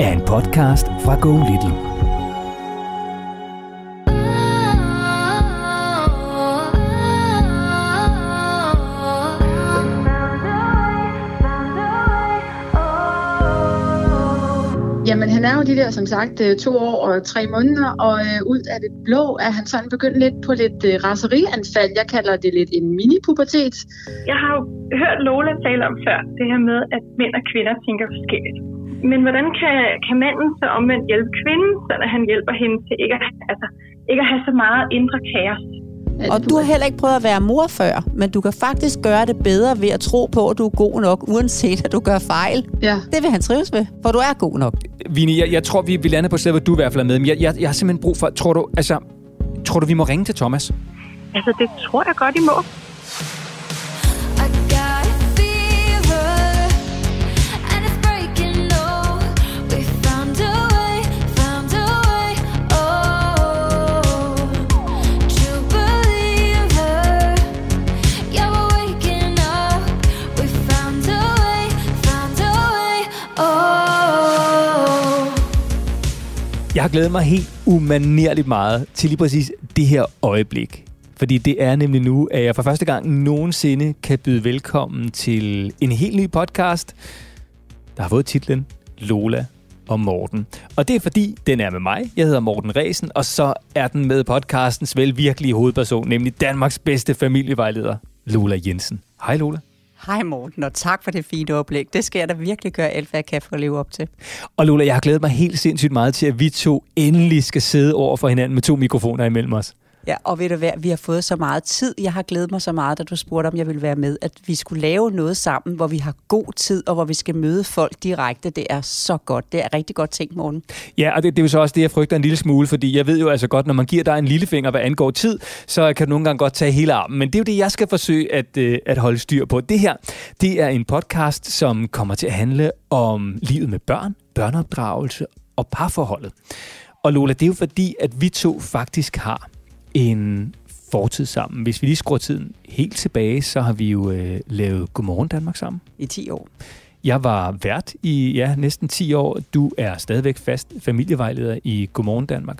er en podcast fra Go Little. Jamen, han er jo de der, som sagt, øh, to år og tre måneder, og øh, ud af det blå er han sådan begyndt lidt på lidt øh, raserianfald. Jeg kalder det lidt en mini-pubertet. Jeg har jo hørt Lola tale om før, det her med, at mænd og kvinder tænker forskelligt. Men hvordan kan, kan manden så omvendt hjælpe kvinden, så at han hjælper hende til ikke at, altså, ikke at have så meget indre kaos? Og du har heller ikke prøvet at være mor før, men du kan faktisk gøre det bedre ved at tro på, at du er god nok, uanset at du gør fejl. Ja. Det vil han trives med, for du er god nok. Vini, jeg, jeg tror, vi, vi lander på stedet, hvor du i hvert fald er med. Men jeg, jeg, jeg har simpelthen brug for... Tror du, altså, tror du, vi må ringe til Thomas? Altså, det tror jeg godt, I må. Jeg har glædet mig helt umanerligt meget til lige præcis det her øjeblik. Fordi det er nemlig nu, at jeg for første gang nogensinde kan byde velkommen til en helt ny podcast, der har fået titlen Lola og Morten. Og det er fordi, den er med mig. Jeg hedder Morten Resen, og så er den med podcastens vel virkelige hovedperson, nemlig Danmarks bedste familievejleder, Lola Jensen. Hej Lola. Hej Morten, og tak for det fine oplæg. Det skal jeg da virkelig gøre alt, hvad jeg kan for at leve op til. Og Lola, jeg har glædet mig helt sindssygt meget til, at vi to endelig skal sidde over for hinanden med to mikrofoner imellem os. Ja, og ved du hvad, vi har fået så meget tid. Jeg har glædet mig så meget, da du spurgte, om jeg ville være med, at vi skulle lave noget sammen, hvor vi har god tid, og hvor vi skal møde folk direkte. Det er så godt. Det er rigtig godt tænkt, morgen. Ja, og det, det er jo så også det, jeg frygter en lille smule, fordi jeg ved jo altså godt, når man giver dig en lillefinger, hvad angår tid, så kan du nogle gange godt tage hele armen. Men det er jo det, jeg skal forsøge at, øh, at holde styr på. Det her, det er en podcast, som kommer til at handle om livet med børn, børneopdragelse og parforholdet. Og Lola, det er jo fordi, at vi to faktisk har en fortid sammen. Hvis vi lige skruer tiden helt tilbage, så har vi jo øh, lavet Godmorgen Danmark sammen. I 10 år. Jeg var vært i ja, næsten 10 år. Du er stadigvæk fast familievejleder i Godmorgen Danmark.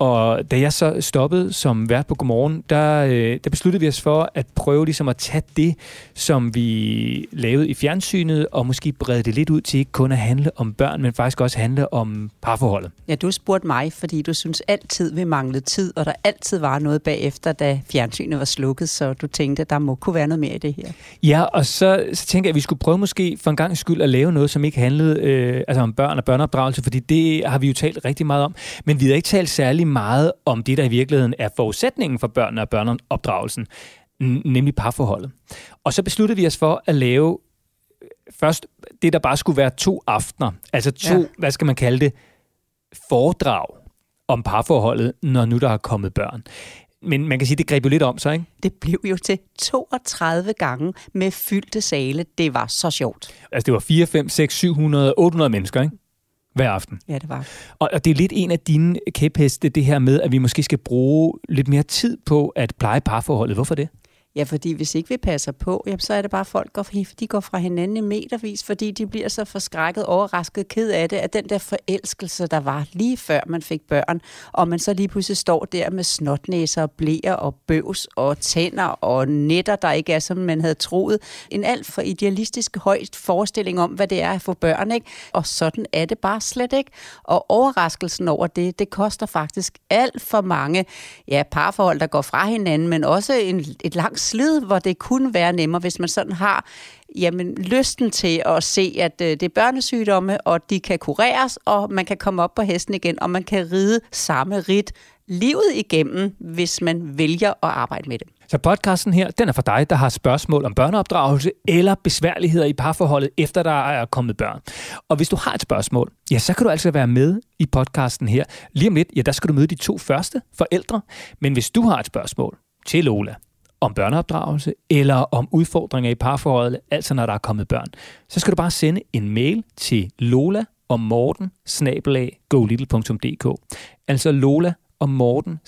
Og da jeg så stoppede som vært på Godmorgen, der, øh, der besluttede vi os for at prøve ligesom at tage det, som vi lavede i fjernsynet, og måske brede det lidt ud til ikke kun at handle om børn, men faktisk også handle om parforholdet. Ja, du spurgte mig, fordi du synes altid, vi manglede tid, og der altid var noget bagefter, da fjernsynet var slukket, så du tænkte, at der må kunne være noget mere i det her. Ja, og så, så tænker jeg, at vi skulle prøve måske for en gang skyld at lave noget, som ikke handlede øh, altså om børn og børneopdragelse, fordi det har vi jo talt rigtig meget om. Men vi har ikke talt særlig meget om det, der i virkeligheden er forudsætningen for børnene og børneopdragelsen, nemlig parforholdet. Og så besluttede vi os for at lave øh, først det, der bare skulle være to aftener. Altså to, ja. hvad skal man kalde det, foredrag om parforholdet, når nu der er kommet børn. Men man kan sige, det greb jo lidt om sig, ikke? Det blev jo til 32 gange med fyldte sale. Det var så sjovt. Altså det var 4, 5, 6, 700, 800 mennesker, ikke? Hver aften. Ja, det var. Og, og det er lidt en af dine kæpheste, det her med, at vi måske skal bruge lidt mere tid på at pleje parforholdet. Hvorfor det? Ja, fordi hvis ikke vi passer på, jamen, så er det bare, at folk går, de går fra hinanden i metervis, fordi de bliver så forskrækket, overrasket, ked af det, at den der forelskelse, der var lige før man fik børn, og man så lige pludselig står der med snotnæser og blæer og bøvs og tænder og netter, der ikke er, som man havde troet. En alt for idealistisk højst forestilling om, hvad det er at få børn, ikke? Og sådan er det bare slet ikke. Og overraskelsen over det, det koster faktisk alt for mange ja, parforhold, der går fra hinanden, men også en, et langt slid, hvor det kunne være nemmere, hvis man sådan har jamen, lysten til at se, at øh, det er børnesygdomme, og de kan kureres, og man kan komme op på hesten igen, og man kan ride samme rit livet igennem, hvis man vælger at arbejde med det. Så podcasten her, den er for dig, der har spørgsmål om børneopdragelse eller besværligheder i parforholdet, efter der er kommet børn. Og hvis du har et spørgsmål, ja, så kan du altså være med i podcasten her. Lige om lidt, ja, der skal du møde de to første forældre. Men hvis du har et spørgsmål til Lola, om børneopdragelse eller om udfordringer i parforholdet, altså når der er kommet børn, så skal du bare sende en mail til lola og morten Altså lola og morten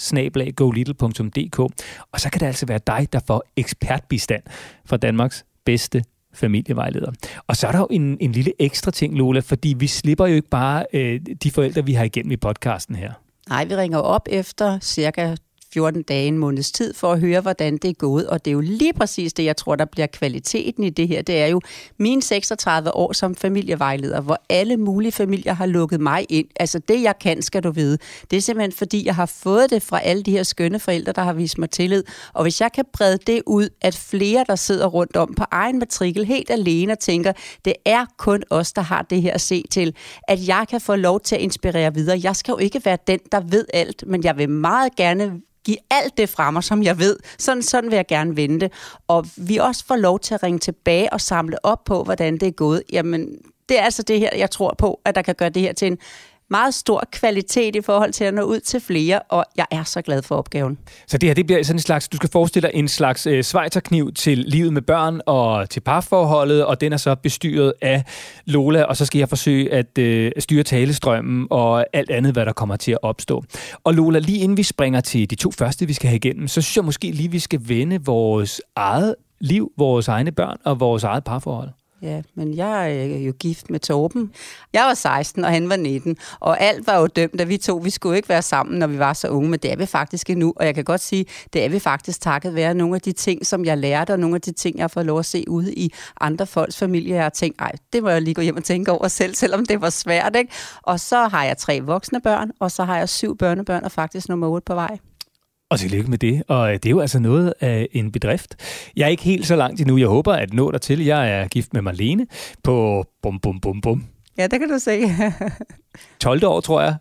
Og så kan det altså være dig, der får ekspertbistand fra Danmarks bedste familievejleder. Og så er der jo en, en lille ekstra ting, Lola, fordi vi slipper jo ikke bare øh, de forældre, vi har igennem i podcasten her. Nej, vi ringer op efter cirka 14 dage, en måneds tid, for at høre, hvordan det er gået. Og det er jo lige præcis det, jeg tror, der bliver kvaliteten i det her. Det er jo mine 36 år som familievejleder, hvor alle mulige familier har lukket mig ind. Altså det, jeg kan, skal du vide. Det er simpelthen, fordi jeg har fået det fra alle de her skønne forældre, der har vist mig tillid. Og hvis jeg kan brede det ud, at flere, der sidder rundt om på egen matrikel, helt alene og tænker, det er kun os, der har det her at se til, at jeg kan få lov til at inspirere videre. Jeg skal jo ikke være den, der ved alt, men jeg vil meget gerne give alt det fra mig, som jeg ved. Sådan, sådan vil jeg gerne vente. Og vi også får lov til at ringe tilbage og samle op på, hvordan det er gået. Jamen, det er altså det her, jeg tror på, at der kan gøre det her til en meget stor kvalitet i forhold til at nå ud til flere, og jeg er så glad for opgaven. Så det her, det bliver sådan en slags, du skal forestille dig en slags øh, svejterkniv til livet med børn og til parforholdet, og den er så bestyret af Lola, og så skal jeg forsøge at øh, styre talestrømmen og alt andet, hvad der kommer til at opstå. Og Lola, lige inden vi springer til de to første, vi skal have igennem, så synes jeg måske lige, vi skal vende vores eget liv, vores egne børn og vores eget parforhold. Ja, men jeg er jo gift med Torben. Jeg var 16, og han var 19, og alt var jo dømt, at vi to, vi skulle ikke være sammen, når vi var så unge, men det er vi faktisk endnu, og jeg kan godt sige, det er vi faktisk takket være nogle af de ting, som jeg lærte, og nogle af de ting, jeg har fået lov at se ude i andre folks familie. Jeg har tænkt, ej, det må jeg lige gå hjem og tænke over selv, selvom det var svært, ikke? Og så har jeg tre voksne børn, og så har jeg syv børnebørn, og faktisk nummer otte på vej. Og tillykke med det. Og det er jo altså noget af en bedrift. Jeg er ikke helt så langt endnu. Jeg håber at nå til. Jeg er gift med Marlene på bum bum bum bum. Ja, det kan du se. 12 år, tror jeg.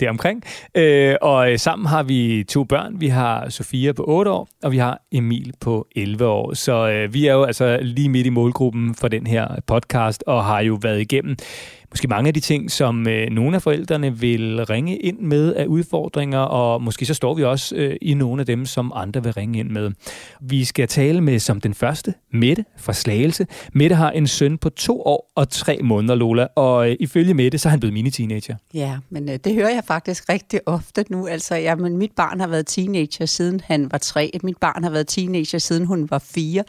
Det er omkring. Øh, og sammen har vi to børn. Vi har Sofia på 8 år, og vi har Emil på 11 år. Så øh, vi er jo altså lige midt i målgruppen for den her podcast, og har jo været igennem måske mange af de ting, som øh, nogle af forældrene vil ringe ind med af udfordringer, og måske så står vi også øh, i nogle af dem, som andre vil ringe ind med. Vi skal tale med som den første, Mette fra Slagelse. Mette har en søn på to år og tre måneder, Lola, og øh, ifølge Mette, så er han blevet mini-teenager. Ja, men øh, det hører jeg faktisk rigtig ofte nu. Altså, ja, men mit barn har været teenager, siden han var tre. Mit barn har været teenager, siden hun var fire.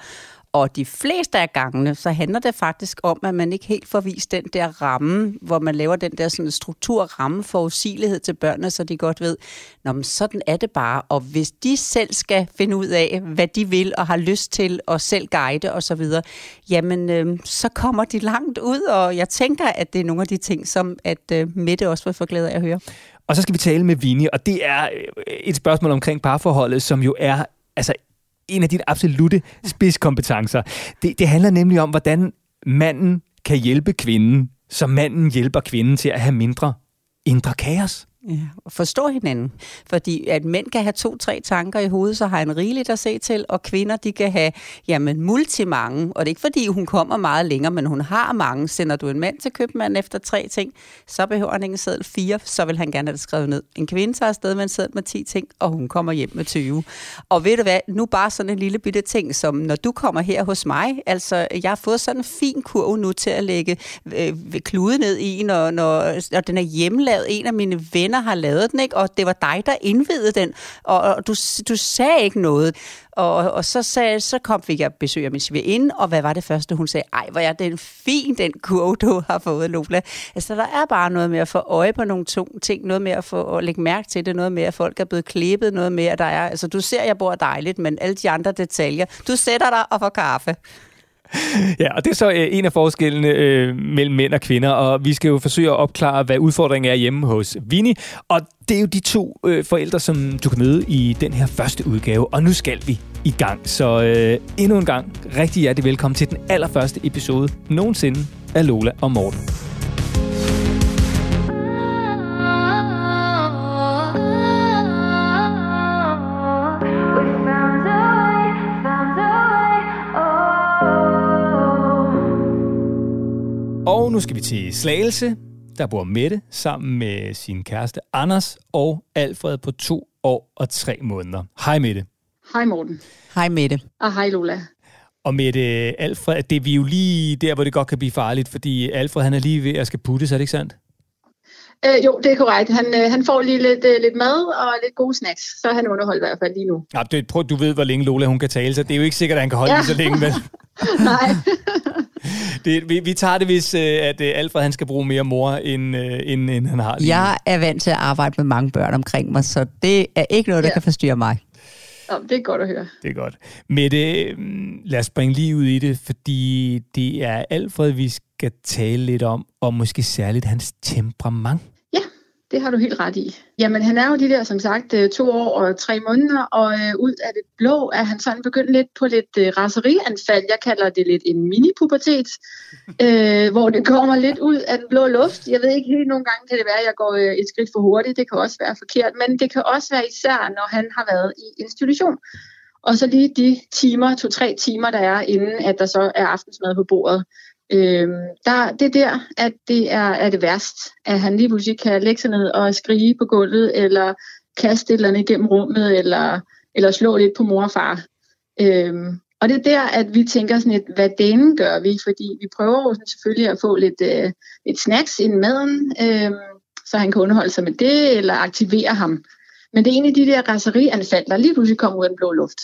Og de fleste af gangene, så handler det faktisk om, at man ikke helt får vist den der ramme, hvor man laver den der sådan struktur, ramme for usigelighed til børnene, så de godt ved, Nå, men sådan er det bare. Og hvis de selv skal finde ud af, hvad de vil og har lyst til, og selv guide og så videre, jamen øh, så kommer de langt ud, og jeg tænker, at det er nogle af de ting, som at øh, Mette også vil få glæde af at høre. Og så skal vi tale med Vinnie, og det er øh, et spørgsmål omkring parforholdet, som jo er altså en af dine absolute spidskompetencer. Det, det handler nemlig om, hvordan manden kan hjælpe kvinden, så manden hjælper kvinden til at have mindre indre kaos. Ja, forstå hinanden. Fordi at mænd kan have to-tre tanker i hovedet, så har han rigeligt at se til, og kvinder de kan have jamen, multimange. Og det er ikke fordi, hun kommer meget længere, men hun har mange. Sender du en mand til købmanden efter tre ting, så behøver han ikke en seddel fire, så vil han gerne have det skrevet ned. En kvinde tager afsted med en seddel med 10 ting, og hun kommer hjem med 20. Og ved du hvad, nu bare sådan en lille bitte ting, som når du kommer her hos mig, altså jeg har fået sådan en fin kurv nu til at lægge øh, klude ned i, når, når, når den er hjemmelavet. En af mine venner venner har lavet den, ikke? og det var dig, der indvidede den, og, og du, du sagde ikke noget. Og, og så, sagde, så kom fik jeg besøg af min svigerinde, og hvad var det første, hun sagde? Ej, hvor er den fin, den kurve, du har fået, Lola. Altså, der er bare noget med at få øje på nogle to ting, noget med at få at lægge mærke til det, noget med, at folk er blevet klippet, noget med, at der er... Altså, du ser, jeg bor dejligt, men alle de andre detaljer. Du sætter dig og får kaffe. Ja, og det er så øh, en af forskellene øh, mellem mænd og kvinder, og vi skal jo forsøge at opklare, hvad udfordringen er hjemme hos Vini. Og det er jo de to øh, forældre, som du kan møde i den her første udgave, og nu skal vi i gang. Så øh, endnu en gang, rigtig hjertelig velkommen til den allerførste episode nogensinde af Lola og Morten. Nu skal vi til Slagelse. Der bor Mette sammen med sin kæreste Anders og Alfred på to år og tre måneder. Hej Mette. Hej Morten. Hej Mette. Og hej Lola. Og Mette, Alfred, det er vi jo lige der, hvor det godt kan blive farligt, fordi Alfred han er lige ved at skal putte, så er det ikke sandt? Øh, jo, det er korrekt. Han, øh, han får lige lidt, øh, lidt mad og lidt gode snacks, så er han underholdt i hvert fald lige nu. Ja, det, prøv, du ved, hvor længe Lola hun kan tale, så det er jo ikke sikkert, at han kan holde ja. Ja. lige så længe. Men Nej. det, vi, vi tager det, hvis øh, at øh, Alfred han skal bruge mere mor, end, øh, end, end han har lige. Jeg er vant til at arbejde med mange børn omkring mig, så det er ikke noget, der Ja. kan forstyrre mig. Nå, det er godt at høre. Det er godt. Mette, mm, lad os springe lige ud i det, fordi det er Alfred, vi skal tale lidt om, og måske særligt hans temperament. Det har du helt ret i. Jamen, han er jo de der, som sagt, øh, to år og tre måneder, og øh, ud af det blå er han sådan begyndt lidt på lidt øh, raserianfald. Jeg kalder det lidt en mini-pubertet, øh, hvor det kommer lidt ud af den blå luft. Jeg ved ikke helt, nogle gange kan det være, at jeg går øh, et skridt for hurtigt. Det kan også være forkert, men det kan også være især, når han har været i institution. Og så lige de timer, to-tre timer, der er, inden at der så er aftensmad på bordet. Øh, der, det er der, at det er, er det værst, at han lige pludselig kan lægge sig ned og skrige på gulvet, eller kaste et eller andet igennem rummet, eller, eller slå lidt på mor og far. Øh, og det er der, at vi tænker sådan lidt, hvad delen gør vi? Fordi vi prøver jo selvfølgelig at få lidt, øh, lidt snacks inden maden, øh, så han kan underholde sig med det, eller aktivere ham. Men det er en af de der raserianfald, der lige pludselig kommer ud af den blå luft.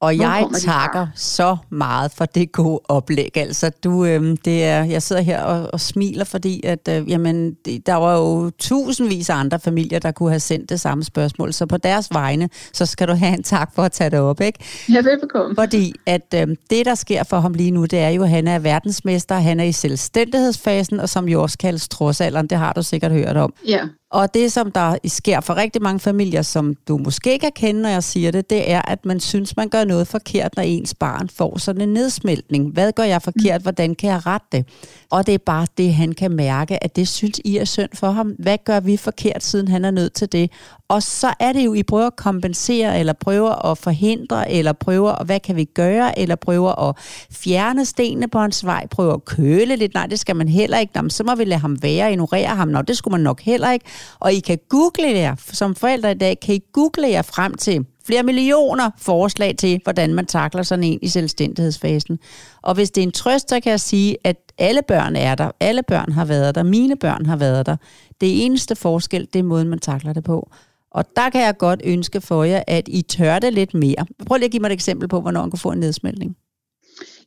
Og Hvor jeg takker så meget for det gode oplæg. Altså, du, øhm, det er, jeg sidder her og, og smiler, fordi at, øh, jamen, det, der var jo tusindvis af andre familier, der kunne have sendt det samme spørgsmål. Så på deres vegne, så skal du have en tak for at tage det op, ikke? Ja, velbekomme. Fordi at øhm, det, der sker for ham lige nu, det er jo, at han er verdensmester, han er i selvstændighedsfasen, og som jo også kaldes trodsalderen, det har du sikkert hørt om. Ja, Og det, som der sker for rigtig mange familier, som du måske kan kende, når jeg siger det, det er, at man synes, man gør noget forkert, når ens barn får sådan en nedsmeltning. Hvad gør jeg forkert? Hvordan kan jeg rette det? Og det er bare det, han kan mærke, at det synes I er synd for ham. Hvad gør vi forkert, siden han er nødt til det? Og så er det jo, I prøver at kompensere, eller prøver at forhindre, eller prøver, hvad kan vi gøre, eller prøver at fjerne stenene på hans vej, prøver at køle lidt. Nej, det skal man heller ikke. Jamen, så må vi lade ham være, ignorere ham. Nå, det skulle man nok heller ikke. Og I kan google jer, som forældre i dag, kan I google jer frem til flere millioner forslag til, hvordan man takler sådan en i selvstændighedsfasen. Og hvis det er en trøst, så kan jeg sige, at alle børn er der. Alle børn har været der. Mine børn har været der. Det eneste forskel, det er måden, man takler det på. Og der kan jeg godt ønske for jer, at I tør det lidt mere. Prøv lige at give mig et eksempel på, hvornår man kan få en nedsmeltning.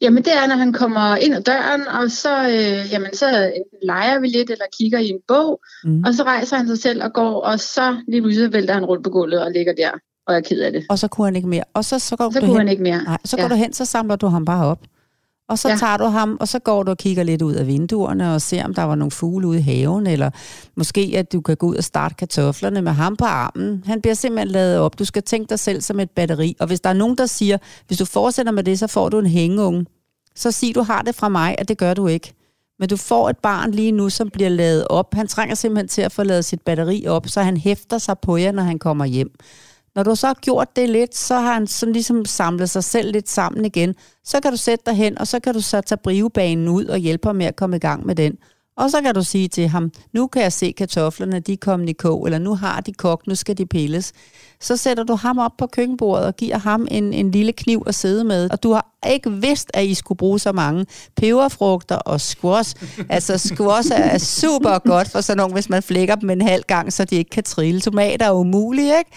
Jamen det er, når han kommer ind ad døren, og så, øh, jamen, så leger vi lidt, eller kigger i en bog, Mm. og så rejser han sig selv og går, og så lige pludselig vælter han rundt på gulvet og ligger der, og er ked af det. Og så kunne han ikke mere. Og så, så går Så du kunne hen. han ikke mere. Nej, så går Ja. du hen, så samler du ham bare op. Og så ja. Tager du ham, og så går du og kigger lidt ud af vinduerne og ser, om der var nogle fugle ude i haven, eller måske, at du kan gå ud og starte kartoflerne med ham på armen. Han bliver simpelthen lavet op. Du skal tænke dig selv som et batteri. Og hvis der er nogen, der siger, hvis du fortsætter med det, så får du en hængeunge, så sig, du har det fra mig, at det gør du ikke. Men du får et barn lige nu, som bliver lavet op. Han trænger simpelthen til at få lavet sit batteri op, så han hæfter sig på jer, når han kommer hjem. Når du så har gjort det lidt, så har han sådan ligesom samlet sig selv lidt sammen igen. Så kan du sætte dig hen, og så kan du så tage brivebanen ud og hjælpe ham med at komme i gang med den. Og så kan du sige til ham, nu kan jeg se kartoflerne, de er kommet i kog, eller nu har de kogt, nu skal de pilles. Så sætter du ham op på køkkenbordet og giver ham en, en lille kniv at sidde med. Og du har ikke vidst, at I skulle bruge så mange peberfrugter og squash. Altså squash er, er super godt for sådan nogle, hvis man flækker dem en halv gang, så de ikke kan trille. Tomater er umulige, ikke?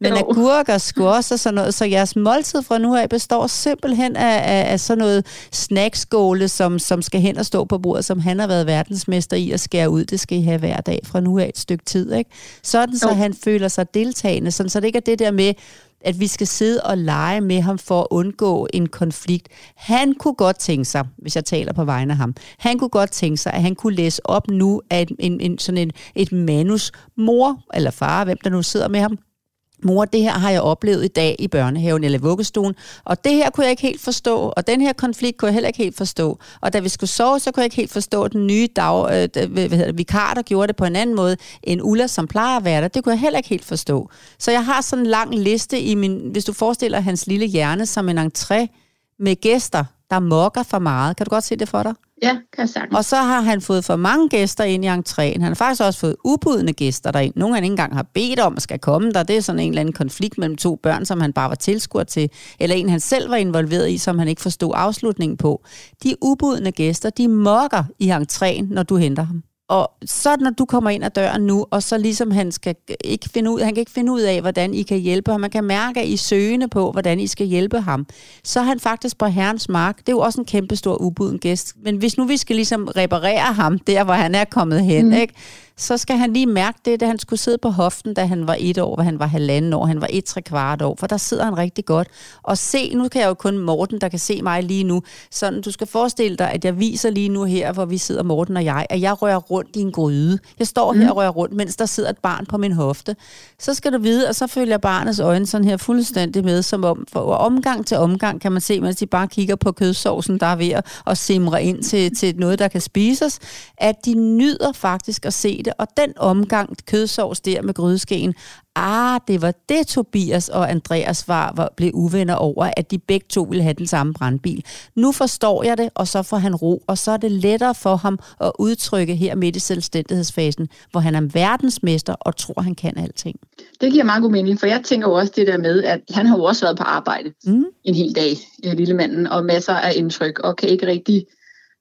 Men Jo. agurk og squash og sådan noget, så jeres måltid fra nu af består simpelthen af, af, af sådan noget snackskåle, som, som skal hen og stå på bordet, som han har været verdensmester i at skære ud. Det skal I have hver dag fra nu af et stykke tid, ikke? Sådan, så Jo. han føler sig deltagende, sådan, så det ikke er det der med, at vi skal sidde og lege med ham for at undgå en konflikt. Han kunne godt tænke sig, hvis jeg taler på vegne af ham, han kunne godt tænke sig, at han kunne læse op nu af et, en, en, sådan en, et manus. Mor eller far, hvem der nu sidder med ham, mor, det her har jeg oplevet i dag i børnehaven eller vuggestuen, og det her kunne jeg ikke helt forstå, og den her konflikt kunne jeg heller ikke helt forstå. Og da vi skulle sove, så kunne jeg ikke helt forstå den nye dag, øh, hvad hedder det, vikar, der gjorde det på en anden måde end Ulla, som plejer at være der. Det kunne jeg heller ikke helt forstå. Så jeg har sådan en lang liste i min, hvis du forestiller hans lille hjerne som en entré med gæster, der mokker for meget. Kan du godt se det for dig? Ja, kan jeg sagtens. Og så har han fået for mange gæster ind i entréen. Han har faktisk også fået ubudne gæster derind. Nogle han ikke engang har bedt om, at skal komme der. Det er sådan en eller anden konflikt mellem to børn, som han bare var tilskuer til. Eller en, han selv var involveret i, som han ikke forstod afslutningen på. De ubudne gæster, de mokker i entréen, når du henter ham. Og så når du kommer ind ad døren nu, og så ligesom han skal ikke finde ud, han kan ikke finde ud af, hvordan I kan hjælpe ham. Man kan mærke, at I søgende på, hvordan I skal hjælpe ham. Så er han faktisk på herrens mark. Det er jo også en kæmpe stor ubuden gæst. Men hvis nu vi skal ligesom reparere ham, der hvor han er kommet hen, mm. ikke? Så skal han lige mærke det, da han skulle sidde på hoften, da han var et år, hvor han var halvanden år, han var et tre kvart år, for der sidder han rigtig godt. Og se, nu kan jeg jo kun Morten, der kan se mig lige nu. Sådan, du skal forestille dig, at jeg viser lige nu her, hvor vi sidder, Morten og jeg, at jeg rører rundt i en gryde. Jeg står her og rører rundt, mens der sidder et barn på min hofte. Så skal du vide, og så følger barnets øjne sådan her fuldstændig med, som om, for omgang til omgang kan man se, mens de bare kigger på kødsovsen, der er ved at simre ind til, til noget, der kan spises, at de nyder faktisk at se det, og den omgang kødsovs der med grydeskeen, ah, det var det Tobias og Andreas var, var blev uvenner over, at de begge to ville have den samme brandbil. Nu forstår jeg det, og så får han ro, og så er det lettere for ham at udtrykke her midt i selvstændighedsfasen, hvor han er verdensmester og tror, han kan alting. Det giver meget god mening, for jeg tænker jo også det der med, at han har jo også været på arbejde Mm. en hel dag, øh, lille manden, og masser af indtryk, og kan ikke rigtig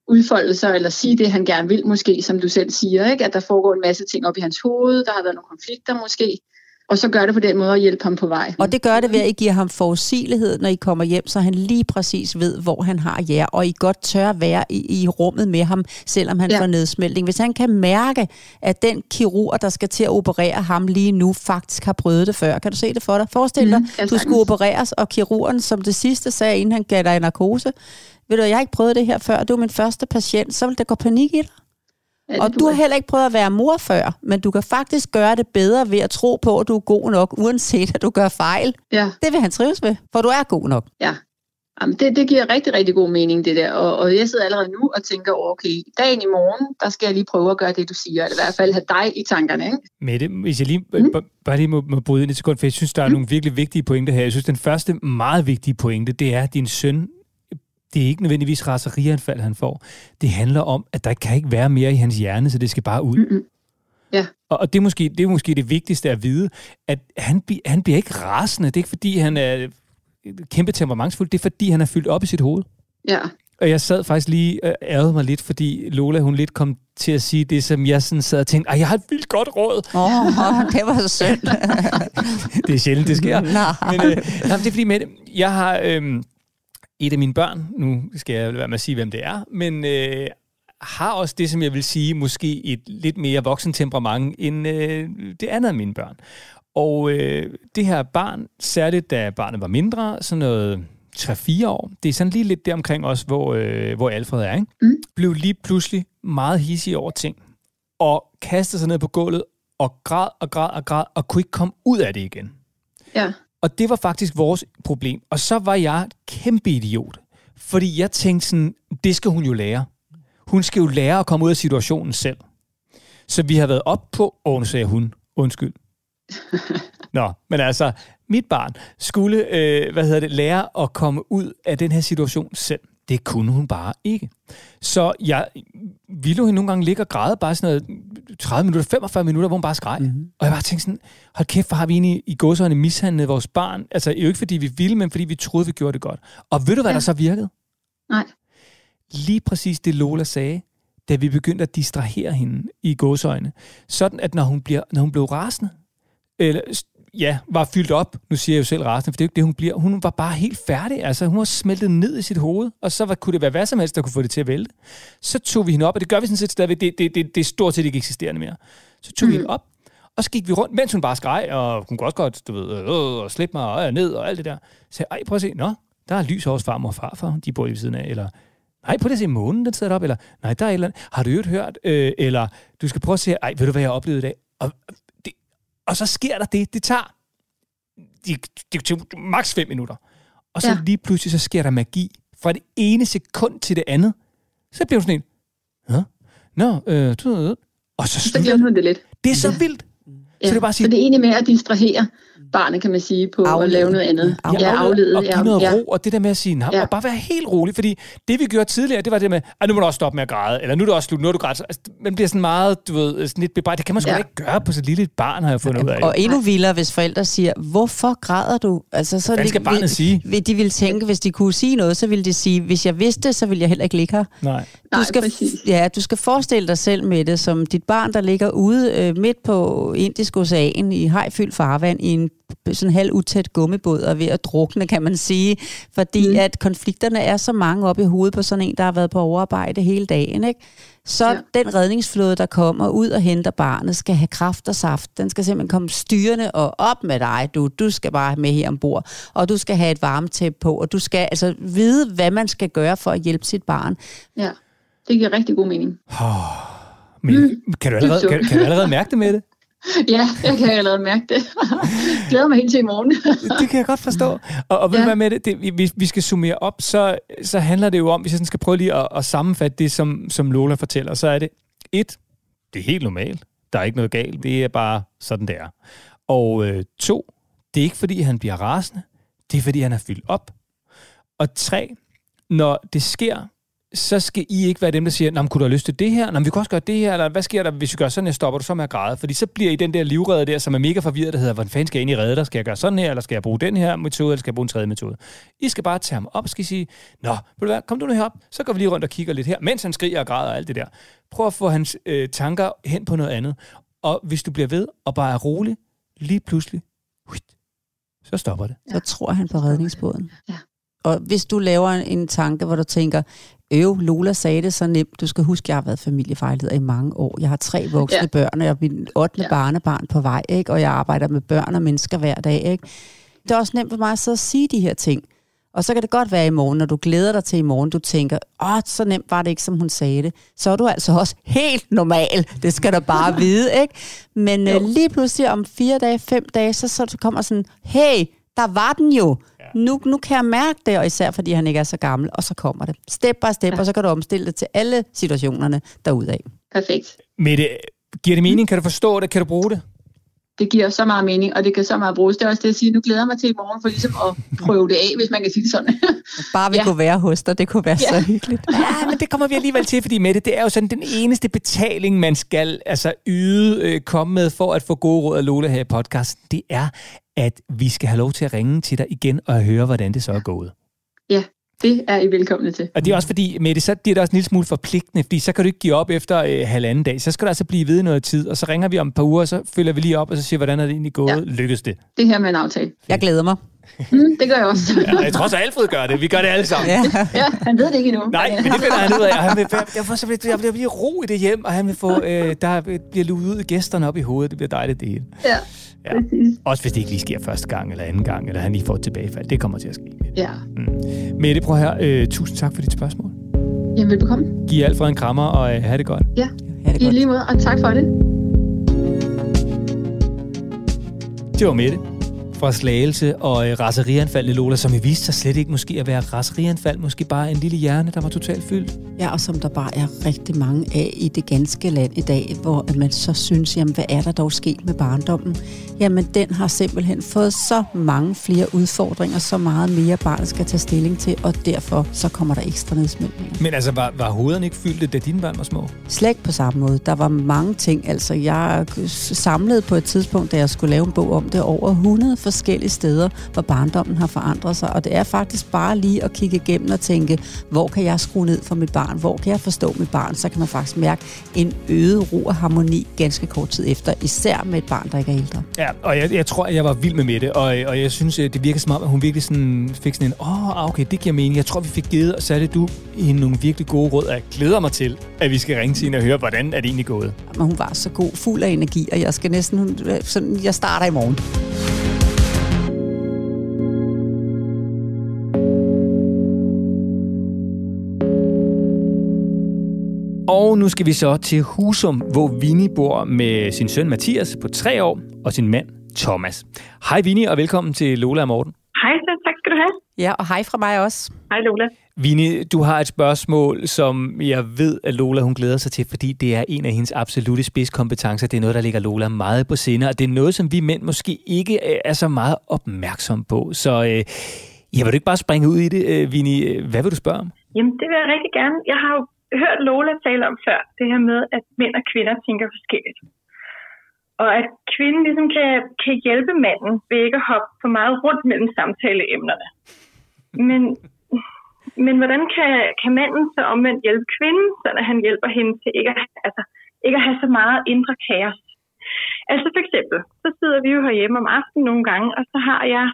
udfolde sig eller sige det, han gerne vil, måske, som du selv siger, ikke? at der foregår en masse ting op i hans hoved, der har været nogle konflikter måske, og så gør det på den måde at hjælpe ham på vej. Og det gør det ved, at I giver ham forudsigelighed, når I kommer hjem, så han lige præcis ved, hvor han har jer, og I godt tør være i, i rummet med ham, selvom han ja. Får nedsmeltning. Hvis han kan mærke, at den kirurg, der skal til at operere ham lige nu, faktisk har prøvet det før. Kan du se det for dig? Forestil dig, ja, du skulle opereres, og kirurgen, som det sidste sagde, inden han gav dig narkose, ved du, jeg har ikke prøvet det her før, du er min første patient, så vil der gå panik i dig. Ja, Og du har heller ikke prøvet at være mor før, men du kan faktisk gøre det bedre ved at tro på, at du er god nok, uanset at du gør fejl. Ja, Det vil han trives med, for du er god nok. ja. Jamen, det, det giver rigtig, rigtig god mening, det der. Og, og jeg sidder allerede nu og tænker, okay, dagen i morgen, der skal jeg lige prøve at gøre det, du siger. Eller i hvert fald have dig i tankerne, ikke? Mette, hvis jeg lige, mm. bare lige må, må bryde ind et sekund, for jeg synes, der er mm. nogle virkelig vigtige pointer her. Jeg synes, den første meget vigtige pointe, det er, at din søn, det er ikke nødvendigvis raserianfald, han får. Det handler om, at der kan ikke være mere i hans hjerne, så det skal bare ud. Mm-mm. Ja. Og, og det, er måske, det er måske det vigtigste at vide, at han, bi- han bliver ikke rasende. Det er ikke, fordi han er kæmpe temperamentsfuld. Det er, fordi han er fyldt op i sit hoved. Ja, Og jeg sad faktisk lige og ærede mig lidt, fordi Lola, hun lidt kom til at sige det, som jeg sådan sad og tænkte, Ej, jeg har et vildt godt råd. Åh, oh, det var så synd. Det er sjældent, det sker. Nej. Men, øh, nej, men det er fordi, med jeg har øhm, et af mine børn, nu skal jeg være med at sige, hvem det er, men øh, har også det, som jeg vil sige, måske et lidt mere voksen temperament end øh, det andet af mine børn. Og øh, det her barn, særligt da barnet var mindre, sådan noget 3-4 år, det er sådan lige lidt deromkring også, hvor, øh, hvor Alfred er, ikke? Mm. blev lige pludselig meget hissig over ting, og kastede sig ned på gulvet, og græd og græd og græd, og kunne ikke komme ud af det igen. ja. Og det var faktisk vores problem. Og så var jeg kæmpe idiot. Fordi jeg tænkte sådan, det skal hun jo lære. Hun skal jo lære at komme ud af situationen selv. Så vi har været op på, åh, nu sagde hun, undskyld. Nå, men altså, mit barn skulle, øh, hvad hedder det, lære at komme ud af den her situation selv. Det kunne hun bare ikke. Så jeg ville hende nogle gange ligge og græde bare sådan noget 30 minutter, 45 minutter, hvor hun bare skreg. Mm-hmm. Og jeg bare tænkte sådan, hold kæft, hvor har vi egentlig i gåsøjne mishandlet vores barn. Altså jo ikke fordi vi ville, men fordi vi troede, vi gjorde det godt. Og ved du, hvad ja. Der så virkede? Nej. Lige præcis det Lola sagde, da vi begyndte at distrahere hende i gåsøjne. Sådan at når hun, bliver, når hun blev rasende, eller ja, var fyldt op, nu siger jeg jo selv rasende, for det er jo ikke det, hun bliver. Hun var bare helt færdig, altså hun var smeltet ned i sit hoved, og så var, kunne det være hvad som helst, der kunne få det til at vælte. Så tog vi hende op, og det gør vi sådan set stadigvæk, det, det, det, det er stort set ikke eksisterende mere. Så tog mm. vi hende op, og så gik vi rundt, mens hun bare skreg, og hun kunne også godt, du ved, øh, og slippe mig, og er ned, og alt det der. Så jeg, ej, prøv at se, nå, der er lys hos farmor og farfar, de bor lige ved siden af, eller nej, prøv at se månen, den sidder deroppe, eller nej, der er et eller andet, har du øvrigt hørt, øh, eller du skal prøve at se, ej, ved du, hvad jeg har oplevet i dag? Og, og så sker der det, det tager de, de, de, maks fem minutter. Og så ja. Ja. lige pludselig, så sker der magi. Fra det ene sekund til det andet, så bliver hun sådan en, Nå, Nå øh, du og så Så slutter glemte hun det lidt. det. er så Ja. vildt. Ja. Så det er bare at sige, så det egentlig med at distrahere barnet, kan man sige, på Aflede. at lave noget andet. Aflede. Ja, aflede. og give Ja, noget ja. ro, og det der med at sige, nej, Ja. og bare være helt rolig, fordi det vi gjorde tidligere, det var det med, at nu må du også stoppe med at græde, eller nu er det også slut, nu er du grædt. Altså, man bliver sådan meget, du ved, sådan lidt bebrejdet. Det kan man sgu Ja. ikke gøre på så lille et barn, har jeg fundet ud af. Og endnu vildere, hvis forældre siger, hvorfor græder du? Altså, så Hvad skal vil- barnet vil- sige? Vil, de ville tænke, hvis de kunne sige noget, så ville de sige, hvis jeg vidste, så ville jeg heller ikke ligge her. Nej. Du Nej, skal, præcis. ja, du skal forestille dig selv med det, som dit barn, der ligger ude øh, midt på Indisk Ocean i hejfyldt farvand i en sådan halv utæt gummibåd og er ved at drukne, kan man sige. Fordi mm. at konflikterne er så mange op i hovedet på sådan en, der har været på overarbejde hele dagen. Ikke? Så ja. Den redningsflåde, der kommer ud og henter barnet, skal have kraft og saft. Den skal simpelthen komme styrende og op med dig. Du, du skal bare med her ombord, og du skal have et varmetæppe på, og du skal altså vide, hvad man skal gøre for at hjælpe sit barn. ja. Det giver rigtig god mening. Men Mm. kan, du allerede, kan, kan du allerede mærke det med det? Ja, jeg kan allerede mærke det. Glæder mig helt til i morgen. Det kan jeg godt forstå. Og, og ved Ja. hvad med det? det vi- vi skal summere op, så, så handler det jo om, hvis jeg sådan skal prøve lige at, at sammenfatte det, som, som Lola fortæller, så er det et, det er helt normalt. Der er ikke noget galt. Det er bare sådan, det er. Og øh, to, det er ikke fordi, han bliver rasende. Det er fordi, han er fyldt op. Og tre, når det sker, så skal I ikke være dem, der siger, Nå, men kunne du have lyst til det her? Nå, men vi kan også gøre det her, eller hvad sker der, hvis vi gør sådan her, stopper du så med at græde? Fordi så bliver I den der livredder der, som er mega forvirret, der hedder, hvordan fanden skal jeg egentlig redde dig? Skal jeg gøre sådan her, eller skal jeg bruge den her metode, eller skal jeg bruge en tredje metode? I skal bare tage ham op skal I sige, Nå, ved du hvad, kom du nu herop, så går vi lige rundt og kigger lidt her, mens han skriger og græder og alt det der. Prøv at få hans øh, tanker hen på noget andet. Og hvis du bliver ved og bare er rolig, lige pludselig, huit, så stopper det. så tror han på redningsbåden. Ja. Og hvis du laver en, en tanke, hvor du tænker, øv, Lola sagde det så nemt, du skal huske, jeg har været familiefejleder i mange år. Jeg har tre voksne ja. Børn, og jeg er min 8. Ja. Barnebarn på vej, ikke? og jeg arbejder med børn og mennesker hver dag. Ikke? Det er også nemt for mig at sidde og sige de her ting. Og så kan det godt være i morgen, når du glæder dig til i morgen, du tænker, åh, så nemt var det ikke, som hun sagde det. Så er du altså også helt normal. Det skal du bare vide, ikke? Men øh, lige pludselig om fire dage, fem dage, så, så kommer sådan, hey, der var den jo. Nu, nu kan jeg mærke det, og især fordi han ikke er så gammel, og så kommer det. Step by step, ja. og så kan du omstille det til alle situationerne derudaf. Perfekt. Mette, giver det mening? Kan du forstå det? Kan du bruge det? Det giver så meget mening, og det kan så meget bruges. Det er også det, jeg siger. Nu glæder jeg mig til i morgen for ligesom at prøve det af, hvis man kan sige det sådan. Bare vi ja. Kunne være hos dig, det kunne være. Ja. så hyggeligt. Ja, men det kommer vi alligevel til, fordi med det, det er jo sådan den eneste betaling, man skal altså yde, øh, komme med for at få gode råd af Lola her i podcasten. Det er, at vi skal have lov til at ringe til dig igen og høre, hvordan det så er gået. ja, det er I velkomne til. Og det er også fordi, med det, så bliver det også en lille smule forpligtende, fordi så kan du ikke give op efter øh, halvanden dag. Så skal du altså blive ved noget tid, og så ringer vi om et par uger, og så følger vi lige op, og så siger, hvordan er det egentlig gået? Ja. Lykkes det? Det her med en aftale. Jeg glæder mig. Mm, det gør jeg også. Ja, jeg tror også, at Alfred gør det. Vi gør det alle sammen. Ja. ja, han ved det ikke endnu. Nej, men det finder han ud af, han vil, jeg får simpelthen, der bliver bliver ro i det hjem, og han vil få, øh, der bliver luet ud gæsterne op i hovedet. Det bliver dejligt det hele. Ja, Ja. præcis. Også hvis det ikke lige sker første gang, eller anden gang, eller han lige får et tilbagefald. Det kommer til at ske. Ja. Mette, prøv her. Øh, tusind tak for dit spørgsmål. Jamen, velbekomme. Giv Alfred en krammer, og øh, have det godt. Ja, Ha' det i godt. lige måde, og tak for det. Det var Mette fra Slagelse og øh, raserianfaldene, Lola, som i viste sig slet ikke måske at være raserianfald, måske bare en lille hjerne, der var totalt fyldt. Ja, og som der bare er rigtig mange af i det ganske land i dag, hvor at man så synes, jamen hvad er der dog sket med barndommen? Jamen den har simpelthen fået så mange flere udfordringer, så meget mere barnet skal tage stilling til, og derfor så kommer der ekstra nedsmeltninger. Men altså, var, var hovederne ikke fyldte, da dine børn var små? Slet ikke på samme måde. Der var mange ting. Altså, jeg samlede på et tidspunkt, da jeg skulle lave en bog om det, over 100 forskellige steder, hvor barndommen har forandret sig. Og det er faktisk bare lige at kigge igennem og tænke, hvor kan jeg skrue ned for mit barn? Hvor kan jeg forstå mit barn? Så kan man faktisk mærke en øget ro og harmoni ganske kort tid efter, især med et barn, der ikke er ældre. Ja, og jeg, jeg tror, at jeg var vild med Mette, og, og jeg synes, det virker som om, at hun virkelig sådan fik sådan en, åh, oh, okay, det giver mening. Jeg tror, vi fik givet, og satte du i nogle virkelig gode råd, jeg glæder mig til, at vi skal ringe til hende og høre, hvordan er det egentlig gået. Men hun var så god, fuld af energi, og jeg skal næsten, sådan, jeg starter i morgen. Og nu skal vi så til Husum, hvor Vinnie bor med sin søn Mathias på tre år og sin mand Thomas. Hej Vinnie, og velkommen til Lola og Morten. Hej så, tak skal du have. Ja, og hej fra mig også. Hej Lola. Vinnie, du har et spørgsmål, som jeg ved, at Lola hun glæder sig til, fordi det er en af hendes absolute spidskompetencer. Det er noget, der ligger Lola meget på sinde, og det er noget, som vi mænd måske ikke øh, er så meget opmærksom på. Så øh, jeg vil du ikke bare springe ud i det, øh, Vinnie? Hvad vil du spørge om? Jamen, det vil jeg rigtig gerne. Jeg har jo hørt Lola tale om før, det her med, at mænd og kvinder tænker forskelligt. Og at kvinden ligesom kan, kan hjælpe manden ved ikke at hoppe for meget rundt mellem samtaleemnerne. Men, men hvordan kan, kan manden så omvendt hjælpe kvinden, så at han hjælper hende til ikke at, altså, ikke at have så meget indre kaos? Altså for eksempel, så sidder vi jo herhjemme om aftenen nogle gange, og så har jeg,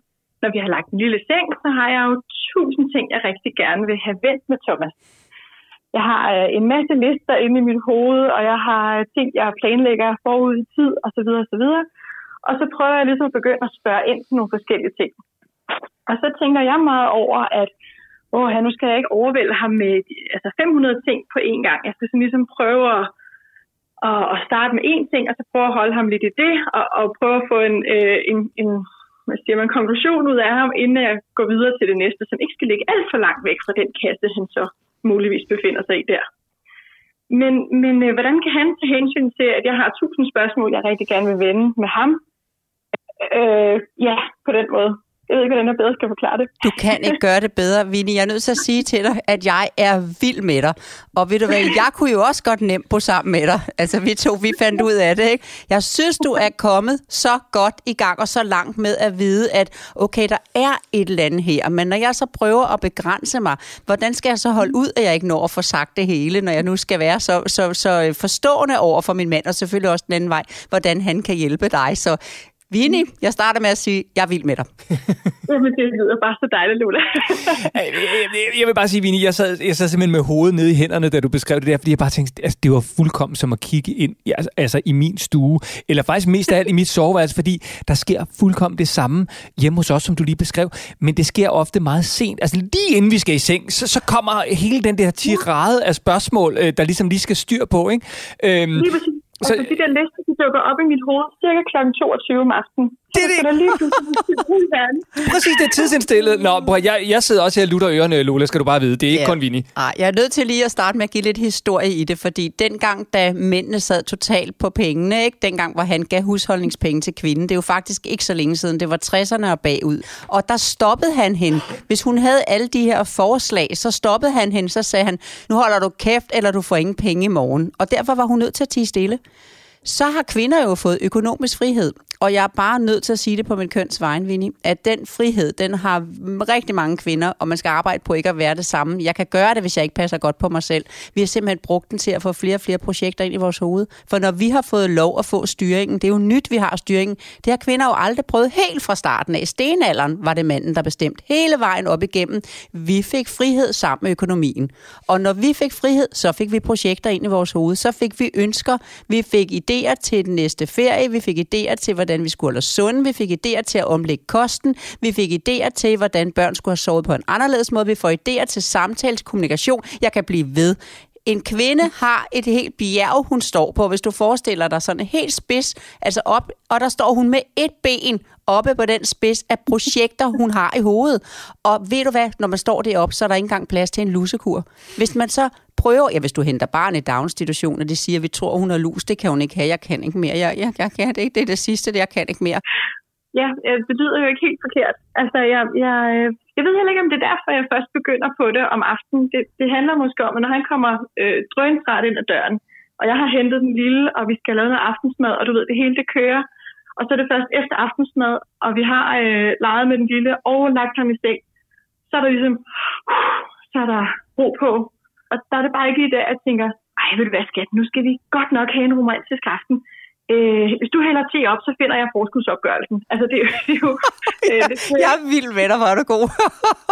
når vi har lagt en lille seng, så har jeg jo tusind ting, jeg rigtig gerne vil have vendt med Thomas. Jeg har øh, en masse lister inde i mit hoved, og jeg har øh, ting, jeg planlægger forud i tid, osv. osv. Og så prøver jeg ligesom at begynde at spørge ind til nogle forskellige ting. Og så tænker jeg meget over, at åh, nu skal jeg ikke overvælde ham med altså 500 ting på én gang. Jeg skal sådan ligesom prøve at, at, at starte med én ting, og så prøve at holde ham lidt i det, og, og prøve at få en, øh, en, en hvad siger man, konklusion ud af ham, inden jeg går videre til det næste, som ikke skal ligge alt for langt væk fra den kasse, han så muligvis befinder sig i der. Men, men øh, hvordan kan han tage hensyn til, at jeg har tusind spørgsmål, jeg rigtig gerne vil vende med ham? Øh, ja, på den måde. Jeg ved ikke, hvordan jeg bedre skal forklare det. Du kan ikke gøre det bedre, Vinnie. Jeg er nødt til at sige til dig, at jeg er vild med dig. Og ved du hvad, jeg kunne jo også godt nemt bo sammen med dig. Altså, vi to, vi fandt ud af det, ikke? Jeg synes, du er kommet så godt i gang og så langt med at vide, at okay, der er et eller andet her. Men når jeg så prøver at begrænse mig, hvordan skal jeg så holde ud, at jeg ikke når at få sagt det hele, når jeg nu skal være så, så, så forstående over for min mand, og selvfølgelig også den anden vej, hvordan han kan hjælpe dig. Så Vinnie, jeg starter med at sige, jeg er vild med dig. Jamen, det lyder bare så dejligt, Lola. Jeg, jeg, jeg vil bare sige, Vinnie, jeg sad, jeg sad simpelthen med hovedet nede i hænderne, da du beskrev det der, fordi jeg bare tænkte, altså, det var fuldkommen som at kigge ind ja, altså, altså i min stue, eller faktisk mest af alt i mit soveværelse, fordi der sker fuldkommen det samme hjemme hos os, som du lige beskrev, men det sker ofte meget sent. Altså lige inden vi skal i seng, så, så kommer hele den der tirade af spørgsmål, øh, der ligesom lige skal styr på, ikke? Øhm, Lige. Så- Altså, de der lister, de dukker op i mit hoved cirka kl. 22 om aftenen. Det er det. Der lige præcis, det er tidsindstillet. Nå, bror, jeg, jeg sidder også her og lutter ørerne, Lola, skal du bare vide. Det er ikke Ja. kun Vinnie. Ej, jeg er nødt til lige at starte med at give lidt historie i det, fordi dengang, da mændene sad totalt på pengene, ikke? dengang, hvor han gav husholdningspenge til kvinden, det er jo faktisk ikke så længe siden, det var 60'erne og bagud. Og der stoppede han hende. Hvis hun havde alle de her forslag, så stoppede han hende, så sagde han, nu holder du kæft, eller du får ingen penge i morgen. Og derfor var hun nødt til at tige stille. Så har kvinder jo fået økonomisk frihed. Og jeg er bare nødt til at sige det på min køns vejen, Vinnie, at den frihed, den har rigtig mange kvinder, og man skal arbejde på ikke at være det samme. Jeg kan gøre det, hvis jeg ikke passer godt på mig selv. Vi har simpelthen brugt den til at få flere og flere projekter ind i vores hoved. For når vi har fået lov at få styringen, det er jo nyt, vi har styringen. Det har kvinder jo aldrig prøvet helt fra starten af. Stenalderen var det manden, der bestemt hele vejen op igennem. Vi fik frihed sammen med økonomien. Og når vi fik frihed, så fik vi projekter ind i vores hoved. Så fik vi ønsker. Vi fik idéer til den næste ferie. Vi fik idéer til, hvordan vi skulle holde os sunde. Vi fik idéer til at omlægge kosten. Vi fik idéer til, hvordan børn skulle have sovet på en anderledes måde. Vi får idéer til samtale, til kommunikation. Jeg kan blive ved. En kvinde har et helt bjerg, hun står på. Hvis du forestiller dig sådan helt spids, altså op, og der står hun med et ben oppe på den spids af projekter, hun har i hovedet. Og ved du hvad, når man står deroppe, så er der ikke engang plads til en lusekur. Hvis man så prøver, ja, hvis du henter barn i daginstitution, og det siger, at vi tror, hun har lus, det kan hun ikke have, jeg kan ikke mere. Jeg, jeg, jeg kan det ikke, det er det sidste, det jeg kan ikke mere. Ja, øh, det lyder jo ikke helt forkert. Altså, jeg, jeg, øh, jeg ved heller ikke, om det er derfor, jeg først begynder på det om aftenen. Det, det handler måske om, at når han kommer øh, drønsret ind ad døren, og jeg har hentet den lille, og vi skal lave noget aftensmad, og du ved, det hele det kører. Og så er det først efter aftensmad, og vi har øh, leget med den lille og lagt ham i seng. Så er der ligesom, uh, så er der ro på. Og der er det bare ikke lige der, at jeg tænker, ej, ved du hvad, skat, nu skal vi godt nok have en romantisk aften. Øh, hvis du hælder te op, så finder jeg forskudsopgørelsen. Altså, det, er jo- det er jo... Øh, det, Jeg er vild med dig, hvor er du god.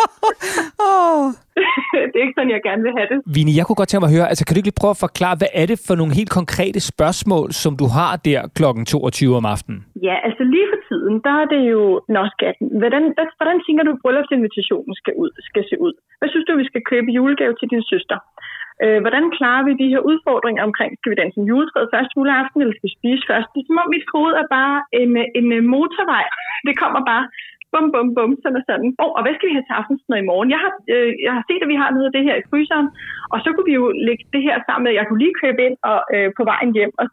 oh. det er ikke sådan, jeg gerne vil have det. Vini, jeg kunne godt tænke mig at høre, altså kan du ikke lige prøve at forklare, hvad er det for nogle helt konkrete spørgsmål, som du har der kl. 22 om aftenen? Ja, altså lige for tiden, der er det jo... Nå, skatten. Hvordan, hvad, hvordan tænker du, at bryllupsinvitationen skal, ud, skal se ud? Hvad synes du, vi skal købe julegave til din søster? Øh, hvordan klarer vi de her udfordringer omkring, skal vi danse en juletræd først juleaften, eller skal vi spise først? Det er som om mit hoved er bare en, en motorvej. Det kommer bare bum, bum, bum, sådan og sådan. Oh, og hvad skal vi have til aftensmad i morgen? Jeg har, øh, jeg har set, at vi har noget af det her i fryseren, og så kunne vi jo lægge det her sammen med, jeg kunne lige købe ind og øh, på vejen hjem. Og,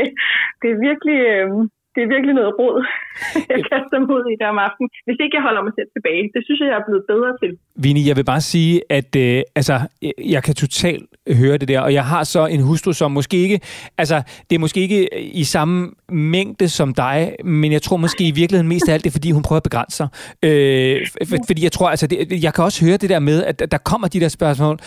det er virkelig... Øh, det er virkelig noget råd, jeg kaster mig ud i der om aftenen. Hvis ikke jeg holder mig selv tilbage. Det synes jeg, jeg er blevet bedre til. Vini, jeg vil bare sige, at øh, altså, jeg- kan totalt høre det der, og jeg har så en hustru, som måske ikke, altså, det er måske ikke i samme mængde som dig, men jeg tror måske i virkeligheden mest af alt, det er, fordi hun prøver at begrænse sig. Øh, f- f- fordi jeg tror, altså, det, jeg kan også høre det der med, at der kommer de der spørgsmål,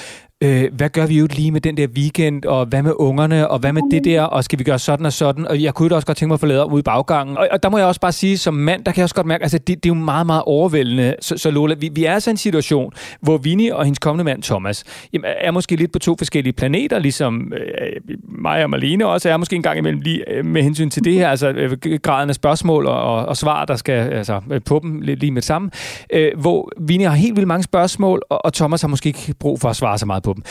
øh, hvad gør vi jo lige med den der weekend, og hvad med ungerne, og hvad med det der, og skal vi gøre sådan og sådan, og jeg kunne da også godt tænke mig at få lavet om ude i baggangen. Og, og der må jeg også bare sige, som mand, der kan jeg også godt mærke, altså det, det er jo meget, meget overvældende. Så, så Lola, vi, vi er altså i en situation, hvor Vini og hendes kommende mand Thomas, jamen, er måske lidt på to forskellige planeter, ligesom øh, mig og Marlene også er måske en gang imellem lige øh, med hensyn til det her, altså øh, graden af spørgsmål og, og, og svar, der skal altså, øh, på dem lige, lige med det samme. Øh, hvor Vini har helt vildt mange spørgsmål, og, og Thomas har måske ikke brug for at svare så meget på dem.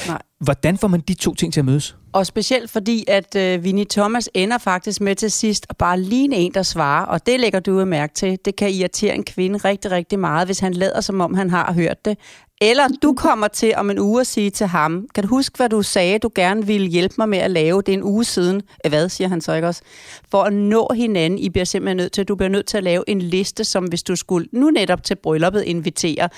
Hvordan får man de to ting til at mødes? Og specielt fordi, at øh, Vinnie Thomas ender faktisk med til sidst at bare ligne en, der svarer. Og det lægger du jo mærke til. Det kan irritere en kvinde rigtig, rigtig meget, hvis han lader, som om han har hørt det. Eller du kommer til om en uge at sige til ham, kan du huske, hvad du sagde, du gerne ville hjælpe mig med at lave? Det er en uge siden. Eh, Hvad, siger han så ikke også? For at nå hinanden, I bliver simpelthen nødt til, du bliver nødt til at lave en liste, som hvis du skulle nu netop til brylluppet invitere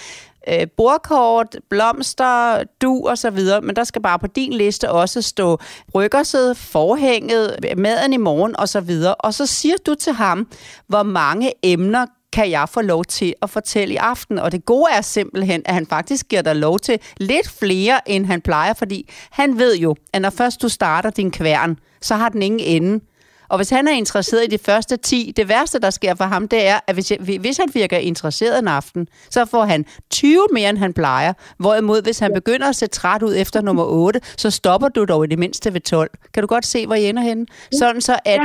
øh, bordkort, blomster, du og så videre, men der skal bare på din liste også stå bryggerset, forhænget, maden i morgen og så videre. Og så siger du til ham, hvor mange emner kan jeg få lov til at fortælle i aften. Og det gode er simpelthen, at han faktisk giver dig lov til lidt flere, end han plejer, fordi han ved jo, at når først du starter din kværn, så har den ingen ende. Og hvis han er interesseret i de første 10, det værste, der sker for ham, det er, at hvis, jeg, hvis han virker interesseret en aften, så får han 20 mere, end han plejer. Hvorimod, hvis han begynder at se træt ud efter nummer 8, så stopper du dog i det mindste ved 12. Kan du godt se, hvor I ender henne? Sådan så, at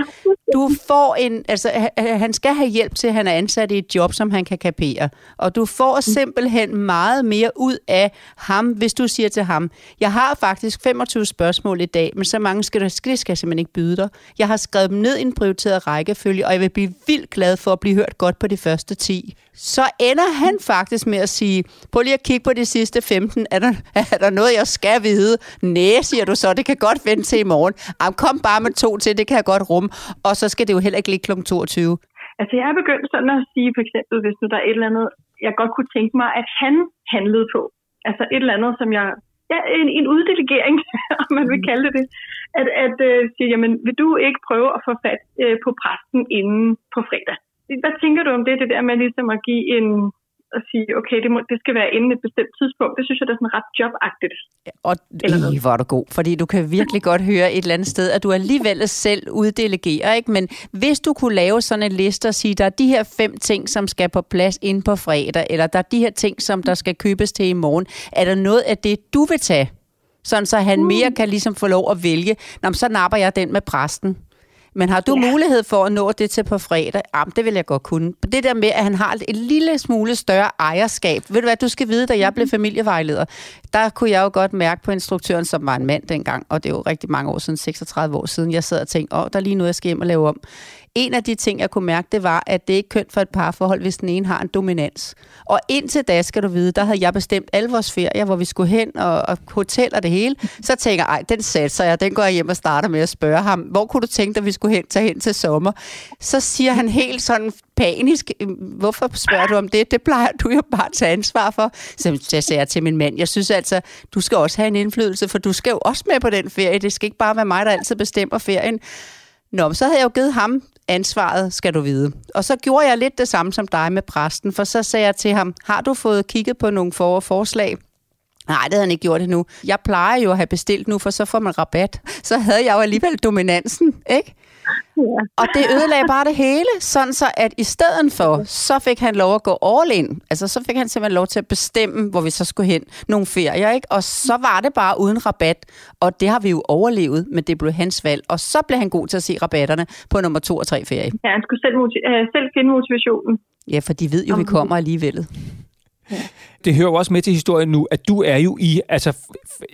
du får en... Altså, ha- han skal have hjælp til, at han er ansat i et job, som han kan kapere. Og du får simpelthen meget mere ud af ham, hvis du siger til ham, jeg har faktisk 25 spørgsmål i dag, men så mange skal, der, det skal jeg simpelthen ikke byde dig. Jeg har skrevet dem ned i en prioriteret rækkefølge, og jeg vil blive vildt glad for at blive hørt godt på de første 10. Så ender han faktisk med at sige, prøv lige at kigge på de sidste 15. Er der, er der noget, jeg skal vide? Næh, siger du så. Det kan godt vente til i morgen. Jamen, kom bare med to til, det kan jeg godt rumme. Og så skal det jo heller ikke ligge kl. 22. Altså, jeg er begyndt sådan at sige, for eksempel, hvis nu der er et eller andet, jeg godt kunne tænke mig, at han handlede på. Altså et eller andet, som jeg... Ja, en, en uddelegering, om man vil kalde det. At, at uh, sige, jamen, vil du ikke prøve at få fat uh, på præsten inden på fredag? Hvad tænker du om det, det der med ligesom at give en at sige, okay, det, må, det skal være inden et bestemt tidspunkt. Det synes jeg, det er sådan ret jobagtigt. Og Eller noget. øh, hvor er du god, fordi du kan virkelig godt høre et eller andet sted, at du alligevel selv uddelegerer, ikke? Men hvis du kunne lave sådan en liste og sige, der er de her fem ting, som skal på plads inden på fredag, eller der er de her ting, som der skal købes til i morgen, er der noget af det, du vil tage? Sådan så han mere kan ligesom få lov at vælge, Nå, så napper jeg den med præsten. Men har du ja. mulighed for at nå det til på fredag? Jamen, det vil jeg godt kunne. Det der med, at han har et lille smule større ejerskab. Ved du hvad, du skal vide, da jeg blev familievejleder, der kunne jeg jo godt mærke på instruktøren, som var en mand dengang, og det er jo rigtig mange år siden, 36 år siden, jeg sad og tænkte, åh, der er lige noget, jeg skal hjem og lave om en af de ting, jeg kunne mærke, det var, at det ikke er kønt for et parforhold, hvis den ene har en dominans. Og indtil da, skal du vide, der havde jeg bestemt alle vores ferier, hvor vi skulle hen og, og hotel og det hele. Så tænker jeg, ej, den satser jeg, den går jeg hjem og starter med at spørge ham, hvor kunne du tænke dig, at vi skulle hen, tage hen til sommer? Så siger han helt sådan panisk, øhm, hvorfor spørger du om det? Det plejer du jo bare at tage ansvar for. Så jeg sagde til min mand, jeg synes altså, du skal også have en indflydelse, for du skal jo også med på den ferie. Det skal ikke bare være mig, der altid bestemmer ferien. Nå, men så havde jeg jo givet ham ansvaret, skal du vide. Og så gjorde jeg lidt det samme som dig med præsten, for så sagde jeg til ham, har du fået kigget på nogle for- forslag? Nej, det havde han ikke gjort endnu. Jeg plejer jo at have bestilt nu, for så får man rabat. Så havde jeg jo alligevel dominansen, ikke? Ja. Og det ødelagde bare det hele, sådan så at i stedet for, så fik han lov at gå all in. Altså så fik han simpelthen lov til at bestemme, hvor vi så skulle hen nogle ferier, ikke? Og så var det bare uden rabat, og det har vi jo overlevet, men det blev hans valg. Og så blev han god til at se rabatterne på nummer to og tre ferie. ja, han skulle selv, motiv- øh, selv finde motivationen. Ja, for de ved jo, vi kommer alligevel. Det hører jo også med til historien nu, at du er jo i, altså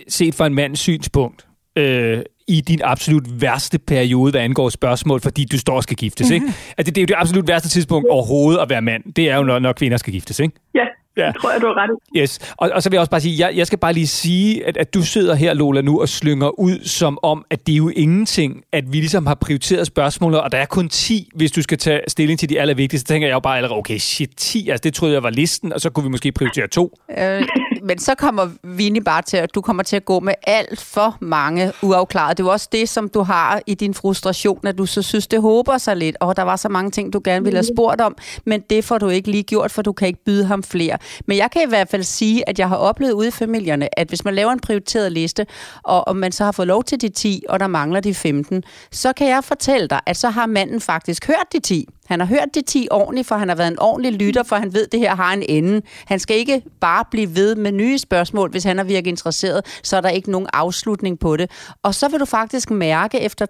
set fra en mands synspunkt, øh, i din absolut værste periode, hvad angår spørgsmål, fordi du står og skal giftes, ikke? At det, det er jo det absolut værste tidspunkt overhovedet at være mand. Det er jo, når, når kvinder skal giftes, ikke? Ja, Ja. det tror jeg, du har ret i. Yes. Og, og så vil jeg også bare sige, jeg, jeg skal bare lige sige, at, at du sidder her, Lola, nu og slynger ud som om, at det er jo ingenting, at vi ligesom har prioriteret spørgsmålet, og der er kun 10, hvis du skal tage stilling til de allervigtigste. Så tænker jeg jo bare allerede, okay, shit, 10, altså det troede jeg var listen, og så kunne vi måske prioritere to. Øh, men så kommer Vinnie bare til, at du kommer til at gå med alt for mange uafklarede. Det er jo også det, som du har i din frustration, at du så synes, det håber sig lidt, og der var så mange ting, du gerne ville have spurgt om, men det får du ikke lige gjort, for du kan ikke byde ham flere. Men jeg kan i hvert fald sige, at jeg har oplevet ude i familierne, at hvis man laver en prioriteret liste, og, og man så har fået lov til de 10, og der mangler de 15, så kan jeg fortælle dig, at så har manden faktisk hørt de 10. Han har hørt de 10 ordentligt, for han har været en ordentlig lytter, for han ved, at det her har en ende. Han skal ikke bare blive ved med nye spørgsmål, hvis han er virkelig interesseret, så er der ikke nogen afslutning på det. Og så vil du faktisk mærke efter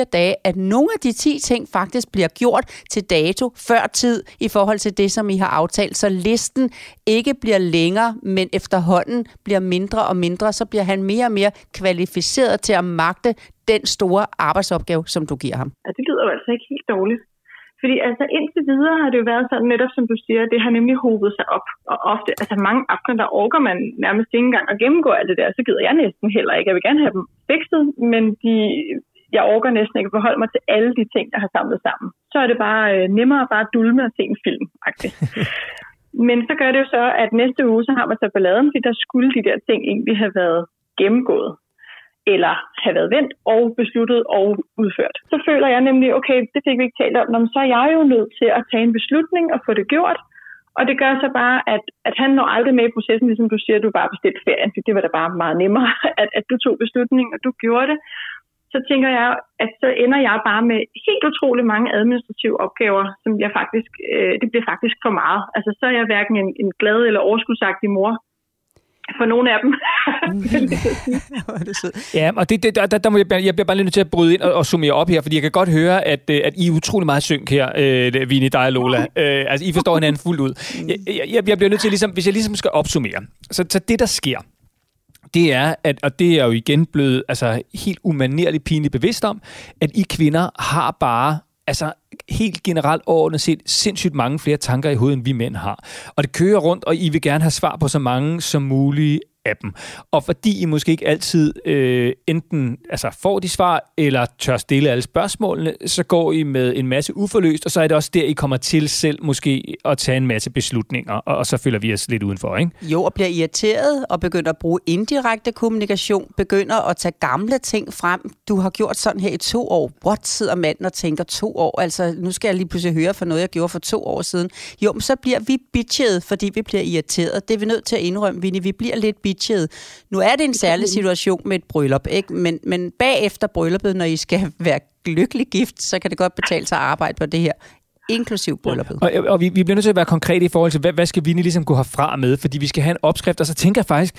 3-4 dage, at nogle af de 10 ting faktisk bliver gjort til dato før tid i forhold til det, som I har aftalt. Så listen ikke bliver længere, men efterhånden bliver mindre og mindre, så bliver han mere og mere kvalificeret til at magte den store arbejdsopgave, som du giver ham. Ja, det lyder jo altså ikke helt dårligt. Fordi altså indtil videre har det jo været sådan, netop som du siger, det har nemlig hobet sig op. Og ofte, altså mange aftener, der orker man nærmest ikke engang at gennemgå alt det der, så gider jeg næsten heller ikke. Jeg vil gerne have dem fikset, men de, jeg orker næsten ikke at forholde mig til alle de ting, jeg har samlet sammen. Så er det bare øh, nemmere bare at dulme og se en film, faktisk. Men så gør det jo så, at næste uge, så har man så balladen, fordi der skulle de der ting egentlig have været gennemgået eller have været vendt og besluttet og udført. Så føler jeg nemlig, okay, det fik vi ikke talt om, men så er jeg jo nødt til at tage en beslutning og få det gjort. Og det gør så bare, at, at han når aldrig med i processen, ligesom du siger, at du bare bestilte ferien, for det var da bare meget nemmere, at, at du tog beslutningen, og du gjorde det. Så tænker jeg, at så ender jeg bare med helt utrolig mange administrative opgaver, som jeg faktisk, øh, det bliver faktisk for meget. Altså så er jeg hverken en, en glad eller overskudsagtig mor for nogle af dem. Ja, og det, det, der, der, der må jeg, jeg bliver bare lidt nødt til at bryde ind og, og summere op her, fordi jeg kan godt høre, at, øh, at I er utrolig meget synk her, øh, Vini, dig og Lola. Øh, altså, I forstår hinanden fuldt ud. Jeg, jeg, jeg bliver nødt til, ligesom, hvis jeg ligesom skal opsummere, så, så det, der sker, det er, at, og det er jo igen blevet altså, helt umanerligt pinligt bevidst om, at I kvinder har bare altså helt generelt overordnet set sindssygt mange flere tanker i hovedet, end vi mænd har. Og det kører rundt, og I vil gerne have svar på så mange som muligt af dem. Og fordi I måske ikke altid øh, enten altså, får de svar, eller tør stille alle spørgsmålene, så går I med en masse uforløst, og så er det også der, I kommer til selv måske at tage en masse beslutninger, og, og så føler vi os lidt udenfor, ikke? Jo, og bliver irriteret og begynder at bruge indirekte kommunikation, begynder at tage gamle ting frem. Du har gjort sådan her i to år. What sidder manden og tænker to år? Altså, nu skal jeg lige pludselig høre for noget, jeg gjorde for to år siden. Jo, men så bliver vi bitchet, fordi vi bliver irriteret. Det er vi nødt til at indrømme, Vinnie. Vi bliver lidt bitchet. Nu er det en særlig situation med et bryllup, ikke? Men, men bagefter brylluppet, når I skal være lykkelig gift, så kan det godt betale sig at arbejde på det her inklusiv brylluppet. Og, og vi, vi bliver nødt til at være konkrete i forhold til, hvad, hvad skal vi ligesom gå herfra med? Fordi vi skal have en opskrift, og så tænker jeg faktisk,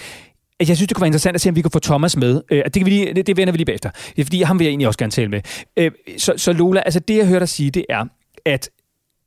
at jeg synes, det kunne være interessant at se, om vi kan få Thomas med. Øh, det, kan vi lige, det, det vender vi lige bagefter. Det er, fordi ham vil jeg egentlig også gerne tale med. Øh, så, så Lola, altså det jeg hører dig sige, det er, at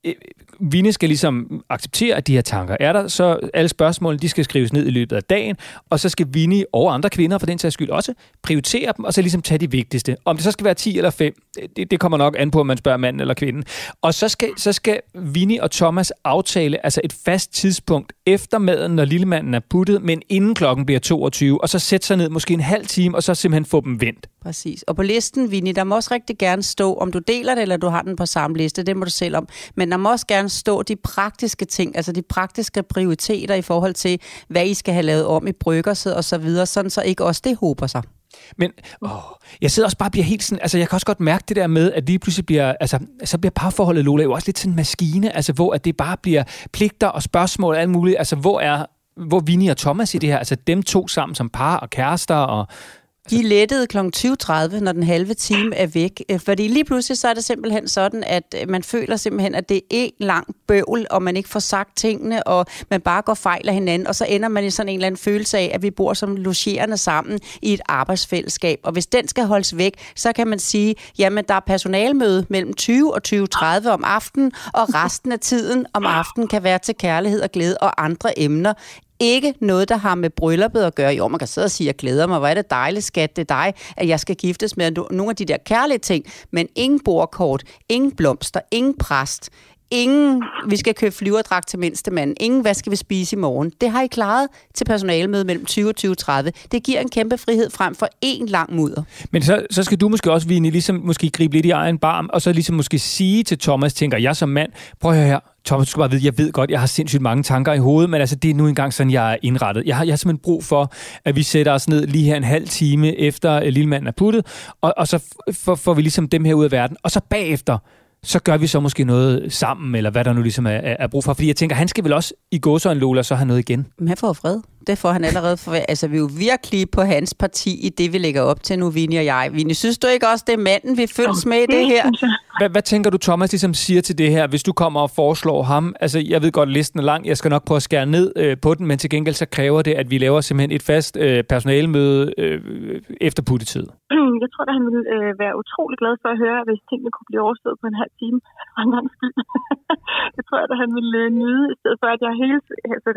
øh, Vinnie skal ligesom acceptere, at de her tanker er der, så alle spørgsmål, de skal skrives ned i løbet af dagen, og så skal Vini og andre kvinder for den sags skyld også prioritere dem, og så ligesom tage de vigtigste. Om det så skal være 10 eller 5, det, det kommer nok an på, om man spørger manden eller kvinden. Og så skal, så skal Vini og Thomas aftale altså et fast tidspunkt efter maden, når lillemanden er puttet, men inden klokken bliver 22, og så sætte sig ned måske en halv time, og så simpelthen få dem vendt. Præcis. Og på listen, Vinnie, der må også rigtig gerne stå, om du deler det, eller du har den på samme liste, det må du selv om. Men der må også gerne stå de praktiske ting, altså de praktiske prioriteter i forhold til, hvad I skal have lavet om i bryggerset og så videre, sådan så ikke også det hober sig. Men åh, jeg sidder også bare og bliver helt sådan, altså jeg kan også godt mærke det der med, at lige pludselig bliver, altså så bliver parforholdet Lola jo også lidt sådan en maskine, altså hvor at det bare bliver pligter og spørgsmål og alt muligt, altså hvor er, hvor Vinnie og Thomas i det her, altså dem to sammen som par og kærester og de lettede kl. 20.30, når den halve time er væk. Øh, fordi lige pludselig så er det simpelthen sådan, at øh, man føler simpelthen, at det er en lang bøvl, og man ikke får sagt tingene, og man bare går fejl af hinanden, og så ender man i sådan en eller anden følelse af, at vi bor som logerende sammen i et arbejdsfællesskab. Og hvis den skal holdes væk, så kan man sige, jamen der er personalmøde mellem 20 og 20.30 om aftenen, og resten af tiden om aftenen kan være til kærlighed og glæde og andre emner ikke noget, der har med brylluppet at gøre. Jo, man kan sidde og sige, jeg glæder mig, hvor er det dejligt, skat, det er dig, at jeg skal giftes med nogle af de der kærlige ting. Men ingen bordkort, ingen blomster, ingen præst, ingen, vi skal købe flyverdragt til mindste mand, ingen, hvad skal vi spise i morgen. Det har I klaret til personalemøde mellem 20 og 2030. Det giver en kæmpe frihed frem for en lang mudder. Men så, så skal du måske også, Vini, ligesom måske gribe lidt i egen barm, og så ligesom måske sige til Thomas, tænker jeg som mand, prøv at høre her, Thomas, du skal bare vide, jeg ved godt, jeg har sindssygt mange tanker i hovedet, men altså, det er nu engang sådan, jeg er indrettet. Jeg har, jeg har simpelthen brug for, at vi sætter os ned lige her en halv time efter øh, lillemanden er puttet, og, og så f- får, får vi ligesom dem her ud af verden. Og så bagefter, så gør vi så måske noget sammen, eller hvad der nu ligesom er, er, er brug for. Fordi jeg tænker, han skal vel også i gåsøjne Lola så have noget igen. Men han får fred. Det får han allerede for. Altså, vi er jo virkelig på hans parti i det, vi lægger op til nu, Vinnie og jeg. Vinnie, synes du ikke også, det er manden, vi følges med i det her? jeg. Hvad, hvad tænker du, Thomas ligesom siger til det her, hvis du kommer og foreslår ham? Altså, jeg ved godt, listen er lang. Jeg skal nok prøve at skære ned øh, på den, men til gengæld så kræver det, at vi laver simpelthen et fast øh, personalemøde øh, efter puttetid. Jeg tror, at han ville øh, være utrolig glad for at høre, hvis tingene kunne blive overstået på en halv time. For en gang skyld. det tror jeg, at han ville øh, nyde, i stedet for at jeg hele... Altså,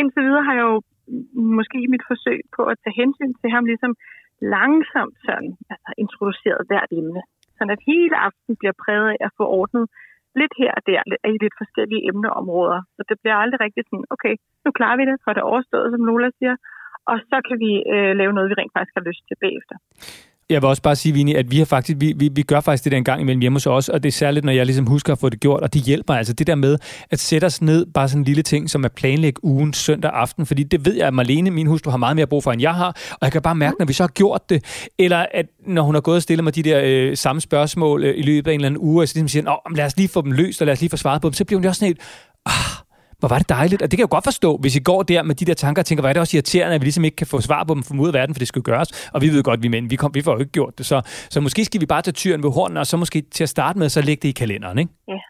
indtil videre har jeg jo måske i mit forsøg på at tage hensyn til ham ligesom langsomt sådan, altså introduceret hvert emne. Sådan at hele aften bliver præget af at få ordnet lidt her og der i lidt forskellige emneområder. Så det bliver aldrig rigtig sådan, okay, nu klarer vi det, for det er overstået, som Lola siger, og så kan vi øh, lave noget, vi rent faktisk har lyst til bagefter. Jeg vil også bare sige, Vinnie, at vi, har faktisk, vi, vi, vi gør faktisk det der en gang imellem hjemme hos os, og det er særligt, når jeg ligesom husker at få det gjort, og det hjælper altså. Det der med at sætte os ned, bare sådan en lille ting, som at planlægge ugen søndag aften, fordi det ved jeg, at Marlene, min hustru, har meget mere brug for, end jeg har, og jeg kan bare mærke, når vi så har gjort det, eller at når hun har gået og stillet mig de der øh, samme spørgsmål øh, i løbet af en eller anden uge, og så ligesom siger, Åh, lad os lige få dem løst, og lad os lige få svaret på dem, så bliver hun jo også sådan helt, ah, hvor var det dejligt. Og det kan jeg jo godt forstå, hvis I går der med de der tanker og tænker, hvor er det også irriterende, at vi ligesom ikke kan få svar på dem fra ud af verden, for det skulle gøres. Og vi ved godt, vi mænd, vi, kom, vi får jo ikke gjort det. Så, så måske skal vi bare tage tyren ved hornene, og så måske til at starte med, så lægge det i kalenderen, ikke? Ja.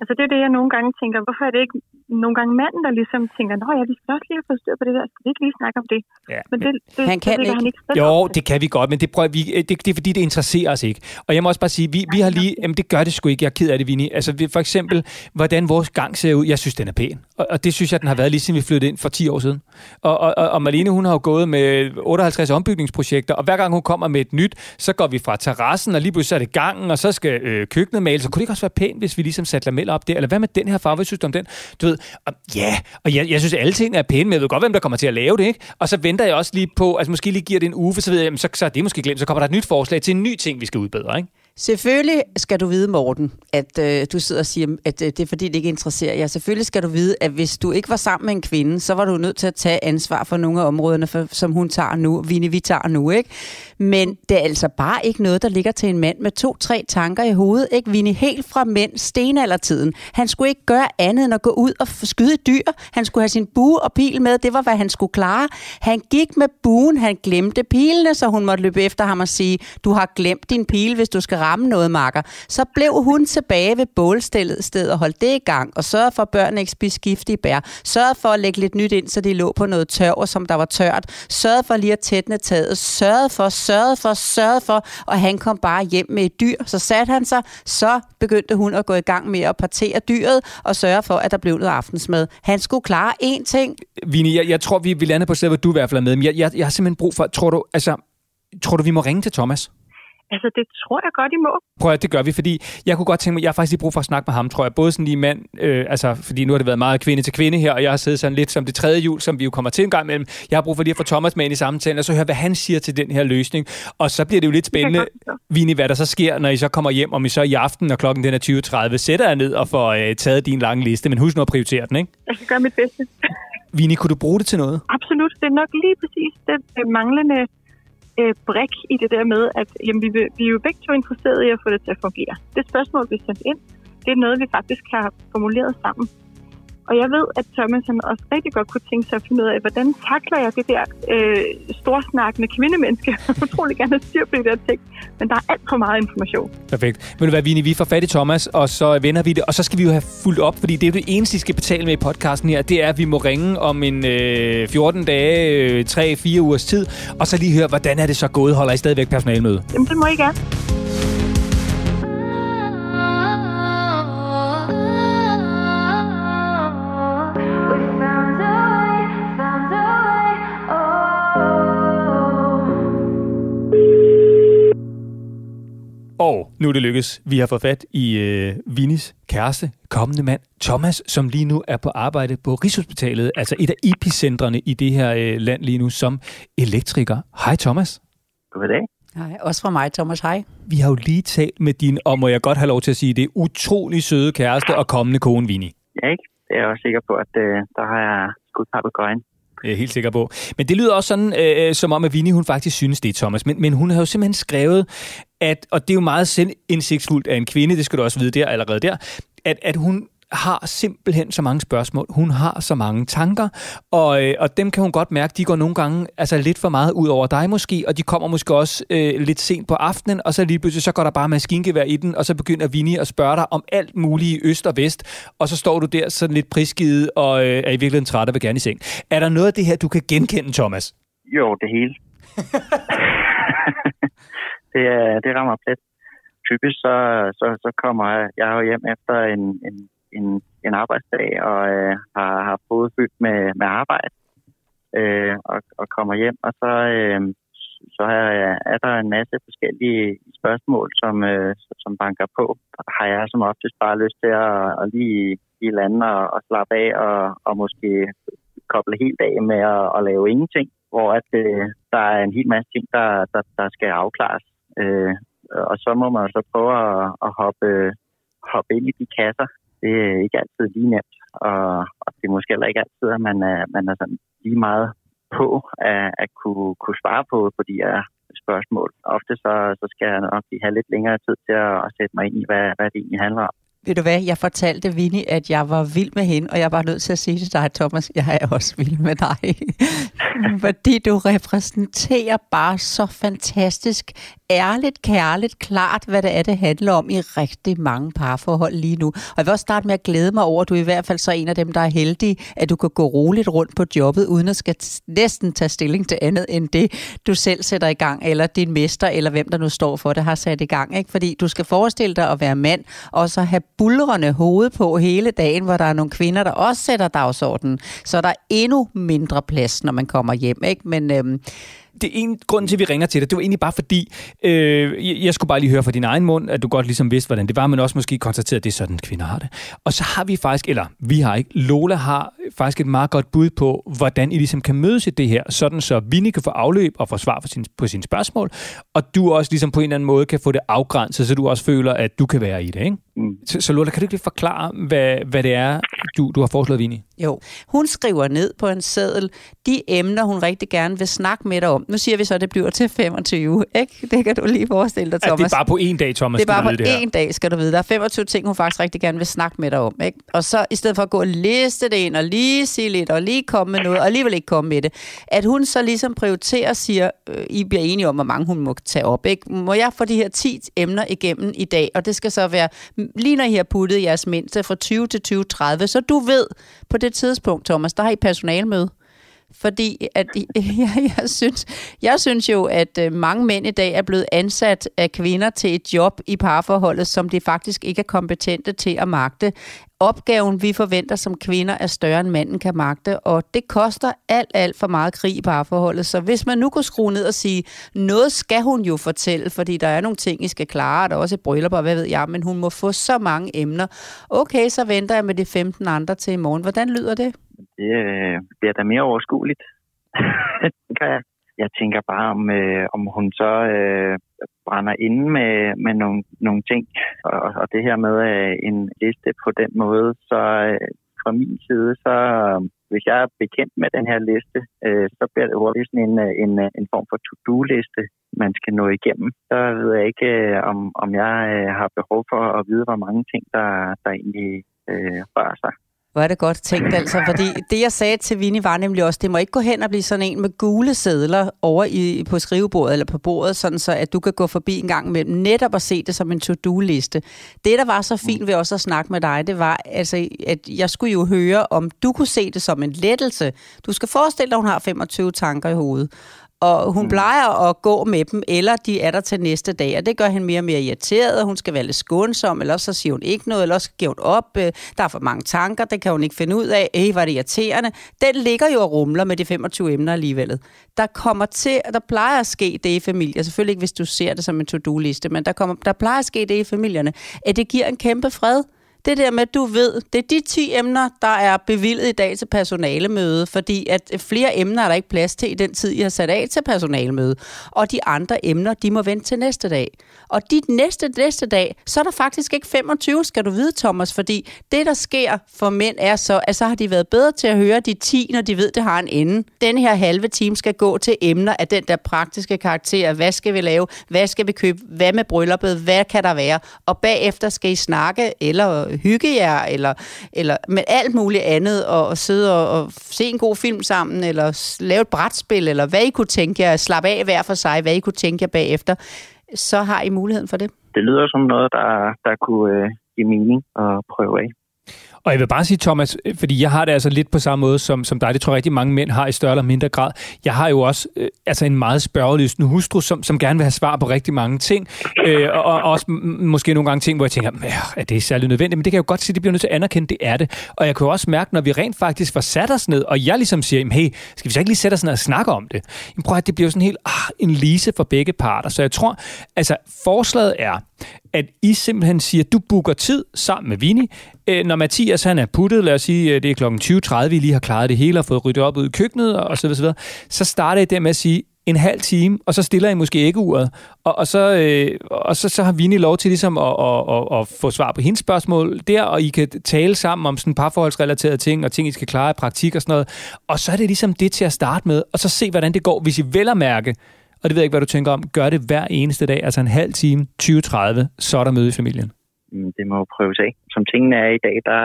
Altså det er det, jeg nogle gange tænker. Hvorfor er det ikke nogle gange manden, der ligesom tænker, nå ja, vi skal også lige fået styr på det der. Skal vi ikke lige snakke om det? Ja, Men det, det, Han kan det ikke. Han ikke Jo, til. det kan vi godt, men det, prøver vi, det, det er fordi, det interesserer os ikke. Og jeg må også bare sige, vi, vi har lige, jamen det gør det sgu ikke, jeg er ked af det, Vinnie. Altså vi, for eksempel, hvordan vores gang ser ud, jeg synes, den er pæn. Og, og det synes jeg, den har været lige siden vi flyttede ind for 10 år siden. Og, og, og- Malene, Marlene, hun har jo gået med 58 ombygningsprojekter, og hver gang hun kommer med et nyt, så går vi fra terrassen, og lige pludselig er det gangen, og så skal øh, køkkenet males. Så kunne det ikke også være pænt, hvis vi ligesom satte lameller op der? Eller hvad med den her farve, hvad synes du om den? Du ved, og, ja, og jeg, jeg synes, at alle ting er pæne, men jeg ved godt, hvem der kommer til at lave det, ikke? Og så venter jeg også lige på, altså måske lige giver det en uge, for så ved jeg, jamen, så, så er det måske glemt, så kommer der et nyt forslag til en ny ting, vi skal udbedre, ikke? Selvfølgelig skal du vide, Morten, at øh, du sidder og siger, at øh, det er fordi, det ikke interesserer jer. Selvfølgelig skal du vide, at hvis du ikke var sammen med en kvinde, så var du nødt til at tage ansvar for nogle af områderne, for, som hun tager nu, Vinnie, vi tager nu, ikke? Men det er altså bare ikke noget, der ligger til en mand med to-tre tanker i hovedet, ikke? Vinnie, helt fra mænd stenaldertiden. Han skulle ikke gøre andet end at gå ud og skyde dyr. Han skulle have sin bue og pil med. Det var, hvad han skulle klare. Han gik med buen, han glemte pilene, så hun måtte løbe efter ham og sige, du har glemt din pil, hvis du skal ramme noget, makker. Så blev hun tilbage ved bålstedet sted og holdt det i gang, og sørgede for, at børnene ikke spiste giftige bær. Sørgede for at lægge lidt nyt ind, så de lå på noget tørv, som der var tørt. Sørgede for lige at tætne taget. Sørgede for, sørgede for, sørgede for, og han kom bare hjem med et dyr. Så satte han sig, så begyndte hun at gå i gang med at partere dyret og sørge for, at der blev noget aftensmad. Han skulle klare én ting. Vini, jeg, jeg tror, vi, vi lander på et sted, hvor du i hvert fald er med. Men jeg, jeg, jeg har simpelthen brug for... Tror du, altså, tror du, vi må ringe til Thomas? Altså, det tror jeg godt, I må. Prøv at det gør vi, fordi jeg kunne godt tænke mig, jeg har faktisk lige brug for at snakke med ham, tror jeg. Både sådan lige mand, øh, altså, fordi nu har det været meget kvinde til kvinde her, og jeg har siddet sådan lidt som det tredje jul, som vi jo kommer til en gang imellem. Jeg har brug for lige at få Thomas med ind i samtalen, og så høre, hvad han siger til den her løsning. Og så bliver det jo lidt spændende. Vini, hvad der så sker, når I så kommer hjem, om I så i aften, når klokken den er 20.30, sætter jeg ned og får øh, taget din lange liste. Men husk nu at prioritere den, ikke? Jeg skal gøre mit bedste. Vini, kunne du bruge det til noget? Absolut. Det er nok lige præcis den øh, manglende øh, brik i det der med, at jamen, vi, vil, vi er jo begge to interesserede i at få det til at fungere. Det spørgsmål, vi sendte ind, det er noget, vi faktisk har formuleret sammen. Og jeg ved, at Thomas han også rigtig godt kunne tænke sig at finde ud af, hvordan takler jeg det der øh, storsnakkende kvindemenneske. Jeg vil utrolig gerne have styr på det der tekst, men der er alt for meget information. Perfekt. Vil du være, Vini, vi får fat i Thomas, og så vender vi det. Og så skal vi jo have fuldt op, fordi det er det eneste, I skal betale med i podcasten her. Det er, at vi må ringe om en øh, 14 dage, øh, 3-4 ugers tid, og så lige høre, hvordan er det så gået? Holder I stadigvæk personalmøde? Jamen, det må I gerne. Og nu er det lykkes. Vi har fået fat i øh, Vinis kæreste, kommende mand, Thomas, som lige nu er på arbejde på Rigshospitalet, altså et af epicentrene i det her øh, land lige nu, som elektriker. Hej Thomas. Goddag. Nej, også fra mig, Thomas. Hej. Vi har jo lige talt med din, og må jeg godt have lov til at sige det, utrolig søde kæreste og kommende kone, Vini. Ja, ikke? Det er jeg også sikker på, at øh, der har jeg skudt papegøjen. Det er jeg helt sikker på. Men det lyder også sådan, øh, som om, at Vinnie, hun faktisk synes, det er Thomas. Men, men hun har jo simpelthen skrevet, at, og det er jo meget selvindsigtsfuldt af en kvinde, det skal du også vide der allerede der, at, at hun har simpelthen så mange spørgsmål. Hun har så mange tanker, og, øh, og dem kan hun godt mærke, de går nogle gange altså lidt for meget ud over dig måske, og de kommer måske også øh, lidt sent på aftenen, og så lige pludselig så går der bare maskingevær i den, og så begynder Vinnie at spørge dig om alt muligt i øst og vest, og så står du der sådan lidt prisgivet og øh, er i virkeligheden træt og vil gerne i seng. Er der noget af det her, du kan genkende, Thomas? Jo, det hele. det, er- det rammer plet. Typisk så, så, så kommer jeg, jo hjem efter en, en, en, en arbejdsdag og øh, har, har fået fyldt med, med arbejde øh, og, og kommer hjem, og så, øh, så er, er der en masse forskellige spørgsmål, som, øh, som banker på. Har jeg som oftest bare lyst til at, at lige, lige lande og, og slappe af og, og måske koble helt af med at, at lave ingenting, hvor at, øh, der er en hel masse ting, der, der, der skal afklares. Øh, og så må man så prøve at, at hoppe, hoppe ind i de kasser. Det er ikke altid lige nemt, og, og det er måske heller ikke altid, at man er, man er sådan lige meget på at, at kunne, kunne svare på, på de her spørgsmål. Ofte så, så skal jeg nok lige have lidt længere tid til at, at sætte mig ind i, hvad, hvad det egentlig handler om. Ved du hvad, jeg fortalte Vinnie, at jeg var vild med hende, og jeg bare nødt til at sige til dig, Thomas, jeg er også vild med dig. Fordi du repræsenterer bare så fantastisk, ærligt, kærligt, klart, hvad det er, det handler om i rigtig mange parforhold lige nu. Og jeg vil også starte med at glæde mig over, at du er i hvert fald så en af dem, der er heldig, at du kan gå roligt rundt på jobbet, uden at skal næsten tage stilling til andet end det, du selv sætter i gang, eller din mester, eller hvem der nu står for det, har sat i gang. Ikke? Fordi du skal forestille dig at være mand, og så have bulrende hoved på hele dagen, hvor der er nogle kvinder, der også sætter dagsordenen. Så der er endnu mindre plads, når man kommer hjem. Ikke? Men øhm, det er en grund til, at vi ringer til dig. Det var egentlig bare fordi, øh, jeg, jeg skulle bare lige høre fra din egen mund, at du godt ligesom vidste, hvordan det var, men også måske konstateret, at det er sådan, kvinder har det. Og så har vi faktisk, eller vi har ikke, Lola har faktisk et meget godt bud på, hvordan I ligesom kan mødes i det her, sådan så Vinnie kan få afløb og få svar på, sin, på sine spørgsmål, og du også ligesom på en eller anden måde kan få det afgrænset, så du også føler, at du kan være i det, ikke? Mm. Så, så Lola, kan du ikke lige forklare, hvad, hvad det er, du, du har foreslået, Vini? Jo, hun skriver ned på en seddel de emner, hun rigtig gerne vil snakke med dig om. Nu siger vi så, at det bliver til 25, ikke? Det kan du lige forestille dig, At Thomas. det er bare på en dag, Thomas, det er bare på en dag, skal du vide. Der er 25 ting, hun faktisk rigtig gerne vil snakke med dig om. Ikke? Og så i stedet for at gå og liste det ind, og lige sige lidt, og lige komme med noget, og alligevel ikke komme med det, at hun så ligesom prioriterer og siger, øh, I bliver enige om, hvor mange hun må tage op. Ikke? Må jeg få de her 10 emner igennem i dag? Og det skal så være, lige når I har puttet jeres mindste fra 20 til 2030, så du ved på det tidspunkt, Thomas, der har I personalmøde. Fordi at, jeg, jeg, synes, jeg synes jo, at øh, mange mænd i dag er blevet ansat af kvinder til et job i parforholdet, som de faktisk ikke er kompetente til at magte. Opgaven, vi forventer som kvinder, er større end manden kan magte, og det koster alt, alt for meget krig i parforholdet. Så hvis man nu kunne skrue ned og sige, noget skal hun jo fortælle, fordi der er nogle ting, I skal klare, der er også et bryllup, og hvad ved jeg, men hun må få så mange emner. Okay, så venter jeg med de 15 andre til i morgen. Hvordan lyder det? Det øh, bliver da mere overskueligt. jeg. Jeg tænker bare, om, øh, om hun så øh, brænder inde med, med nogle, nogle ting. Og, og det her med øh, en liste på den måde, så øh, fra min side, så øh, hvis jeg er bekendt med den her liste, øh, så bliver det hurtigt sådan en, øh, en, øh, en form for to-do-liste, man skal nå igennem. Så ved jeg ikke, øh, om, om jeg øh, har behov for at vide, hvor mange ting, der, der egentlig øh, rører sig. Hvor er det godt tænkt altså, fordi det jeg sagde til Vinnie var nemlig også, det må ikke gå hen og blive sådan en med gule sædler over i, på skrivebordet eller på bordet, sådan så at du kan gå forbi en gang med netop og se det som en to-do-liste. Det, der var så fint ved også at snakke med dig, det var, altså, at jeg skulle jo høre, om du kunne se det som en lettelse. Du skal forestille dig, at hun har 25 tanker i hovedet og hun mm. plejer at gå med dem, eller de er der til næste dag, og det gør hende mere og mere irriteret, og hun skal være lidt skånsom, eller så siger hun ikke noget, eller så giver hun op, øh, der er for mange tanker, det kan hun ikke finde ud af, øh, var det irriterende. Den ligger jo og rumler med de 25 emner alligevel. Der kommer til, der plejer at ske det i familier, selvfølgelig ikke hvis du ser det som en to-do-liste, men der, kommer, der plejer at ske det i familierne, at det giver en kæmpe fred. Det der med, at du ved, det er de 10 emner, der er bevillet i dag til personalemøde, fordi at flere emner er der ikke plads til i den tid, I har sat af til personalemøde. Og de andre emner, de må vente til næste dag. Og dit næste, næste dag, så er der faktisk ikke 25, skal du vide, Thomas, fordi det, der sker for mænd, er så, at så har de været bedre til at høre de 10, når de ved, det har en ende. Den her halve time skal gå til emner af den der praktiske karakter. Hvad skal vi lave? Hvad skal vi købe? Hvad med brylluppet? Hvad kan der være? Og bagefter skal I snakke, eller hygge jer, eller, eller med alt muligt andet, og, og sidde og, og se en god film sammen, eller lave et brætspil, eller hvad I kunne tænke jer, slappe af hver for sig, hvad I kunne tænke jer bagefter, så har I muligheden for det. Det lyder som noget, der, der kunne øh, give mening at prøve af. Og jeg vil bare sige, Thomas, øh, fordi jeg har det altså lidt på samme måde som, som dig. Det tror jeg rigtig mange mænd har i større eller mindre grad. Jeg har jo også øh, altså en meget spørgelysten hustru, som, som gerne vil have svar på rigtig mange ting. Øh, og, og også måske nogle gange ting, hvor jeg tænker, "Ja, er det særlig nødvendigt? Men det kan jeg jo godt sige, det bliver nødt til at anerkende, det er det. Og jeg kan jo også mærke, når vi rent faktisk får sat os ned, og jeg ligesom siger, hey, skal vi så ikke lige sætte os ned og snakke om det? Jamen, prøv at det bliver jo sådan helt ah, en lise for begge parter. Så jeg tror, altså forslaget er, at I simpelthen siger, at du booker tid sammen med Vini. Øh, når Mathias han er puttet, lad os sige, øh, det er kl. 20.30, vi lige har klaret det hele og fået ryddet op ud i køkkenet og så videre, så, videre, så starter I der med at sige, en halv time, og så stiller I måske ikke uret, og, og, så, øh, og så, så har Vini lov til ligesom at, at, at, at få svar på hendes spørgsmål der, og I kan tale sammen om sådan parforholdsrelaterede ting, og ting, I skal klare i praktik og sådan noget. Og så er det ligesom det til at starte med, og så se, hvordan det går, hvis I vel at mærke, og det ved jeg ikke, hvad du tænker om, gør det hver eneste dag, altså en halv time, 20.30, så er der møde i familien. Mm, det må prøves af. Som tingene er i dag, der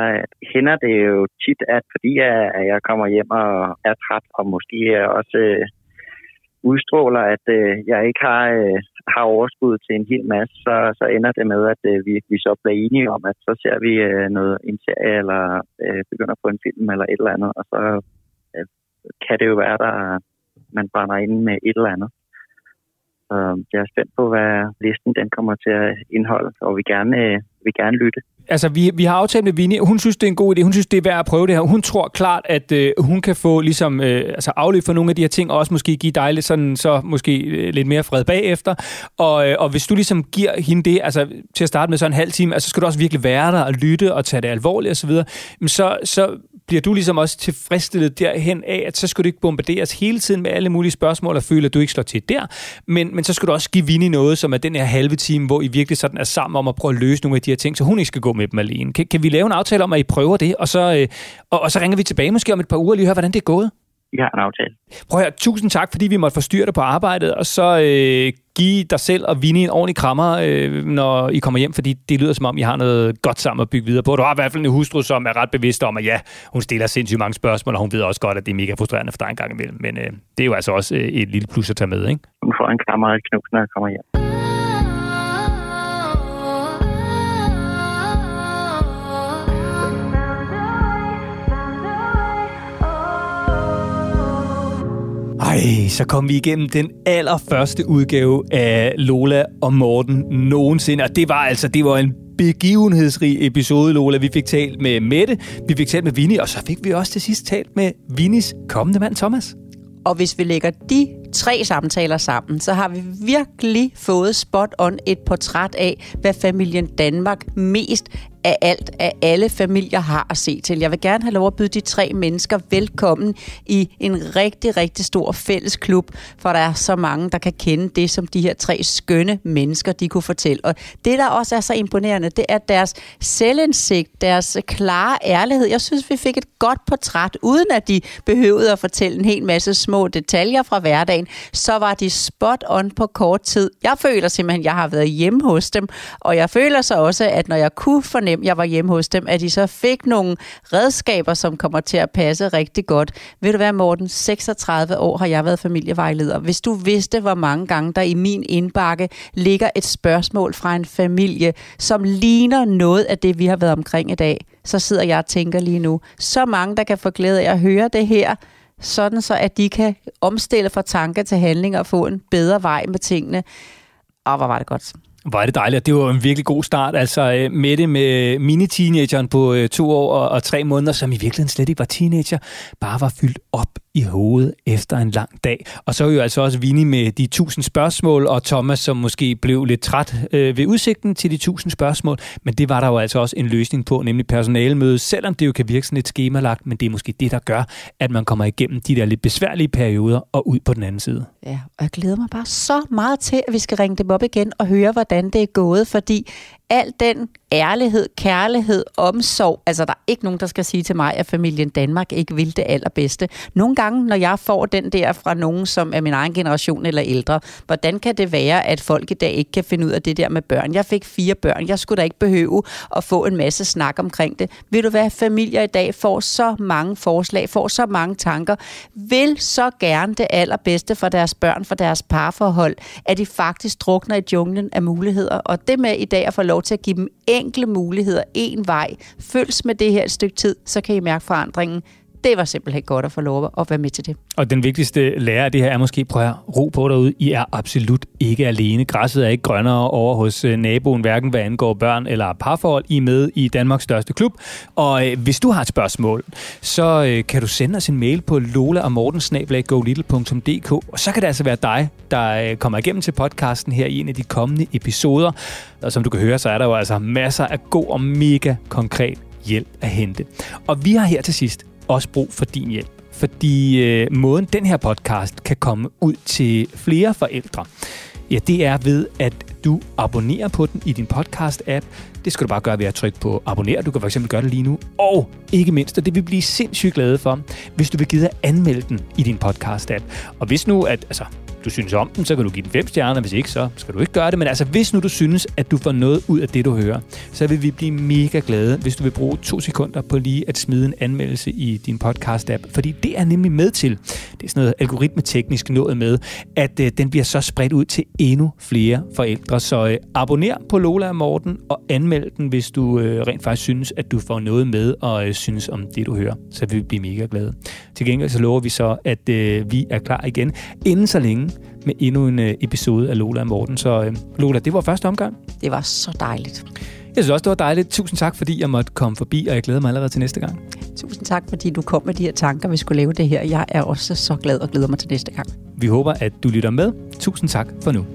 hænder det jo tit, at fordi jeg- at jeg kommer hjem og er træt, og måske også øh, udstråler, at øh, jeg ikke har, øh, har overskud til en hel masse, så, så ender det med, at øh, vi, vi så bliver enige om, at så ser vi øh, noget, en serie, eller øh, begynder på en film, eller et eller andet, og så øh, kan det jo være, at man brænder ind med et eller andet. Så øhm, jeg er spændt på, hvad listen den kommer til at indeholde, og vi gerne, øh, vil gerne lytte. Altså, vi, vi har aftalt med Vinnie, hun synes, det er en god idé. Hun synes, det er værd at prøve det her. Hun tror klart, at øh, hun kan få ligesom, øh, altså afløb for nogle af de her ting, og også måske give dig lidt, sådan, så måske øh, lidt mere fred bagefter. Og, øh, og hvis du ligesom giver hende det, altså til at starte med så en halv time, altså så skal du også virkelig være der og lytte og tage det alvorligt osv., så, så, så bliver du ligesom også tilfredsstillet derhen af, at så skal du ikke bombarderes hele tiden med alle mulige spørgsmål og føle, at du ikke slår til der, men, men så skal du også give Vinnie noget, som er den her halve time, hvor I virkelig sådan er sammen om at prøve at løse nogle af de her ting, så hun ikke skal gå med dem alene. Kan, kan vi lave en aftale om, at I prøver det, og så, øh, og, og så ringer vi tilbage måske om et par uger og lige høre, hvordan det er gået? Vi har en aftale. Prøv at høre, tusind tak, fordi vi måtte forstyrre dig på arbejdet, og så øh, give dig selv og Vinnie en ordentlig krammer, øh, når I kommer hjem, fordi det lyder som om, I har noget godt sammen at bygge videre på. Du har i hvert fald en hustru, som er ret bevidst om, at ja, hun stiller sindssygt mange spørgsmål, og hun ved også godt, at det er mega frustrerende for dig en gang imellem. Men øh, det er jo altså også øh, et lille plus at tage med, ikke? Hun får en krammer og et knus, når jeg kommer hjem. Ej, så kom vi igennem den allerførste udgave af Lola og Morten nogensinde, og det var altså, det var en begivenhedsrig episode, Lola. Vi fik talt med Mette, vi fik talt med Vinnie, og så fik vi også til sidst talt med Vinnies kommende mand, Thomas. Og hvis vi lægger de tre samtaler sammen, så har vi virkelig fået spot on et portræt af, hvad familien Danmark mest af alt, af alle familier har at se til. Jeg vil gerne have lov at byde de tre mennesker velkommen i en rigtig, rigtig stor fælles klub, for der er så mange, der kan kende det, som de her tre skønne mennesker, de kunne fortælle. Og det, der også er så imponerende, det er deres selvindsigt, deres klare ærlighed. Jeg synes, vi fik et godt portræt, uden at de behøvede at fortælle en hel masse små detaljer fra hverdagen. Så var de spot on på kort tid. Jeg føler simpelthen, at jeg har været hjemme hos dem, og jeg føler så også, at når jeg kunne fornemme, jeg var hjemme hos dem, at de så fik nogle redskaber, som kommer til at passe rigtig godt. Ved du hvad, Morten? 36 år har jeg været familievejleder. Hvis du vidste, hvor mange gange der i min indbakke ligger et spørgsmål fra en familie, som ligner noget af det, vi har været omkring i dag, så sidder jeg og tænker lige nu. Så mange, der kan få glæde af at høre det her, sådan så at de kan omstille fra tanke til handling og få en bedre vej med tingene. Og hvor var det godt. Hvor er det dejligt, det var en virkelig god start. Altså med Mette med mini-teenageren på øh, to år og, og tre måneder, som i virkeligheden slet ikke var teenager, bare var fyldt op i hovedet efter en lang dag. Og så er jo altså også Vinnie med de tusind spørgsmål, og Thomas, som måske blev lidt træt øh, ved udsigten til de tusind spørgsmål. Men det var der jo altså også en løsning på, nemlig personalemøde, selvom det jo kan virke sådan lidt skemalagt, men det er måske det, der gør, at man kommer igennem de der lidt besværlige perioder og ud på den anden side. Ja, og jeg glæder mig bare så meget til, at vi skal ringe dem op igen og høre, hvordan det er gået, fordi al den ærlighed, kærlighed, omsorg, altså der er ikke nogen, der skal sige til mig, at familien Danmark ikke vil det allerbedste. Nogle gange, når jeg får den der fra nogen, som er min egen generation eller ældre, hvordan kan det være, at folk i dag ikke kan finde ud af det der med børn? Jeg fik fire børn, jeg skulle da ikke behøve at få en masse snak omkring det. Vil du hvad, familier i dag får så mange forslag, får så mange tanker, vil så gerne det allerbedste for deres børn, for deres parforhold, at de faktisk drukner i junglen af muligheder. Og det med i dag at få lov til at give dem enkle muligheder, en vej, Føls med det her et stykke tid, så kan I mærke forandringen. Det var simpelthen godt at få lov at være med til det. Og den vigtigste lære af det her er måske, prøv at ro på derude. I er absolut ikke alene. Græsset er ikke grønnere over hos øh, naboen, hverken hvad angår børn eller parforhold. I er med i Danmarks største klub. Og øh, hvis du har et spørgsmål, så øh, kan du sende os en mail på lola og mortensnablag.golittle.dk og så kan det altså være dig, der øh, kommer igennem til podcasten her i en af de kommende episoder. Og som du kan høre, så er der jo altså masser af god og mega konkret hjælp at hente. Og vi har her til sidst også brug for din hjælp. Fordi øh, måden, den her podcast kan komme ud til flere forældre, ja, det er ved, at du abonnerer på den i din podcast-app. Det skal du bare gøre ved at trykke på abonner. Du kan fx gøre det lige nu. Og ikke mindst, og det vil blive sindssygt glade for, hvis du vil give at anmelde den i din podcast-app. Og hvis nu, at altså, du synes om den, så kan du give den fem stjerner. Hvis ikke, så skal du ikke gøre det. Men altså, hvis nu du synes, at du får noget ud af det, du hører, så vil vi blive mega glade, hvis du vil bruge to sekunder på lige at smide en anmeldelse i din podcast-app. Fordi det er nemlig med til, det er sådan noget algoritmeteknisk noget med, at øh, den bliver så spredt ud til endnu flere forældre. Så øh, abonner på Lola og Morten og anmeld den, hvis du øh, rent faktisk synes, at du får noget med og øh, synes om det, du hører. Så vil vi blive mega glade. Til gengæld så lover vi så, at øh, vi er klar igen inden så længe med endnu en øh, episode af Lola og Morten. Så øh, Lola, det var første omgang. Det var så dejligt. Jeg synes også, det var dejligt. Tusind tak, fordi jeg måtte komme forbi, og jeg glæder mig allerede til næste gang. Tusind tak, fordi du kom med de her tanker, vi skulle lave det her. Jeg er også så glad og glæder mig til næste gang. Vi håber, at du lytter med. Tusind tak for nu.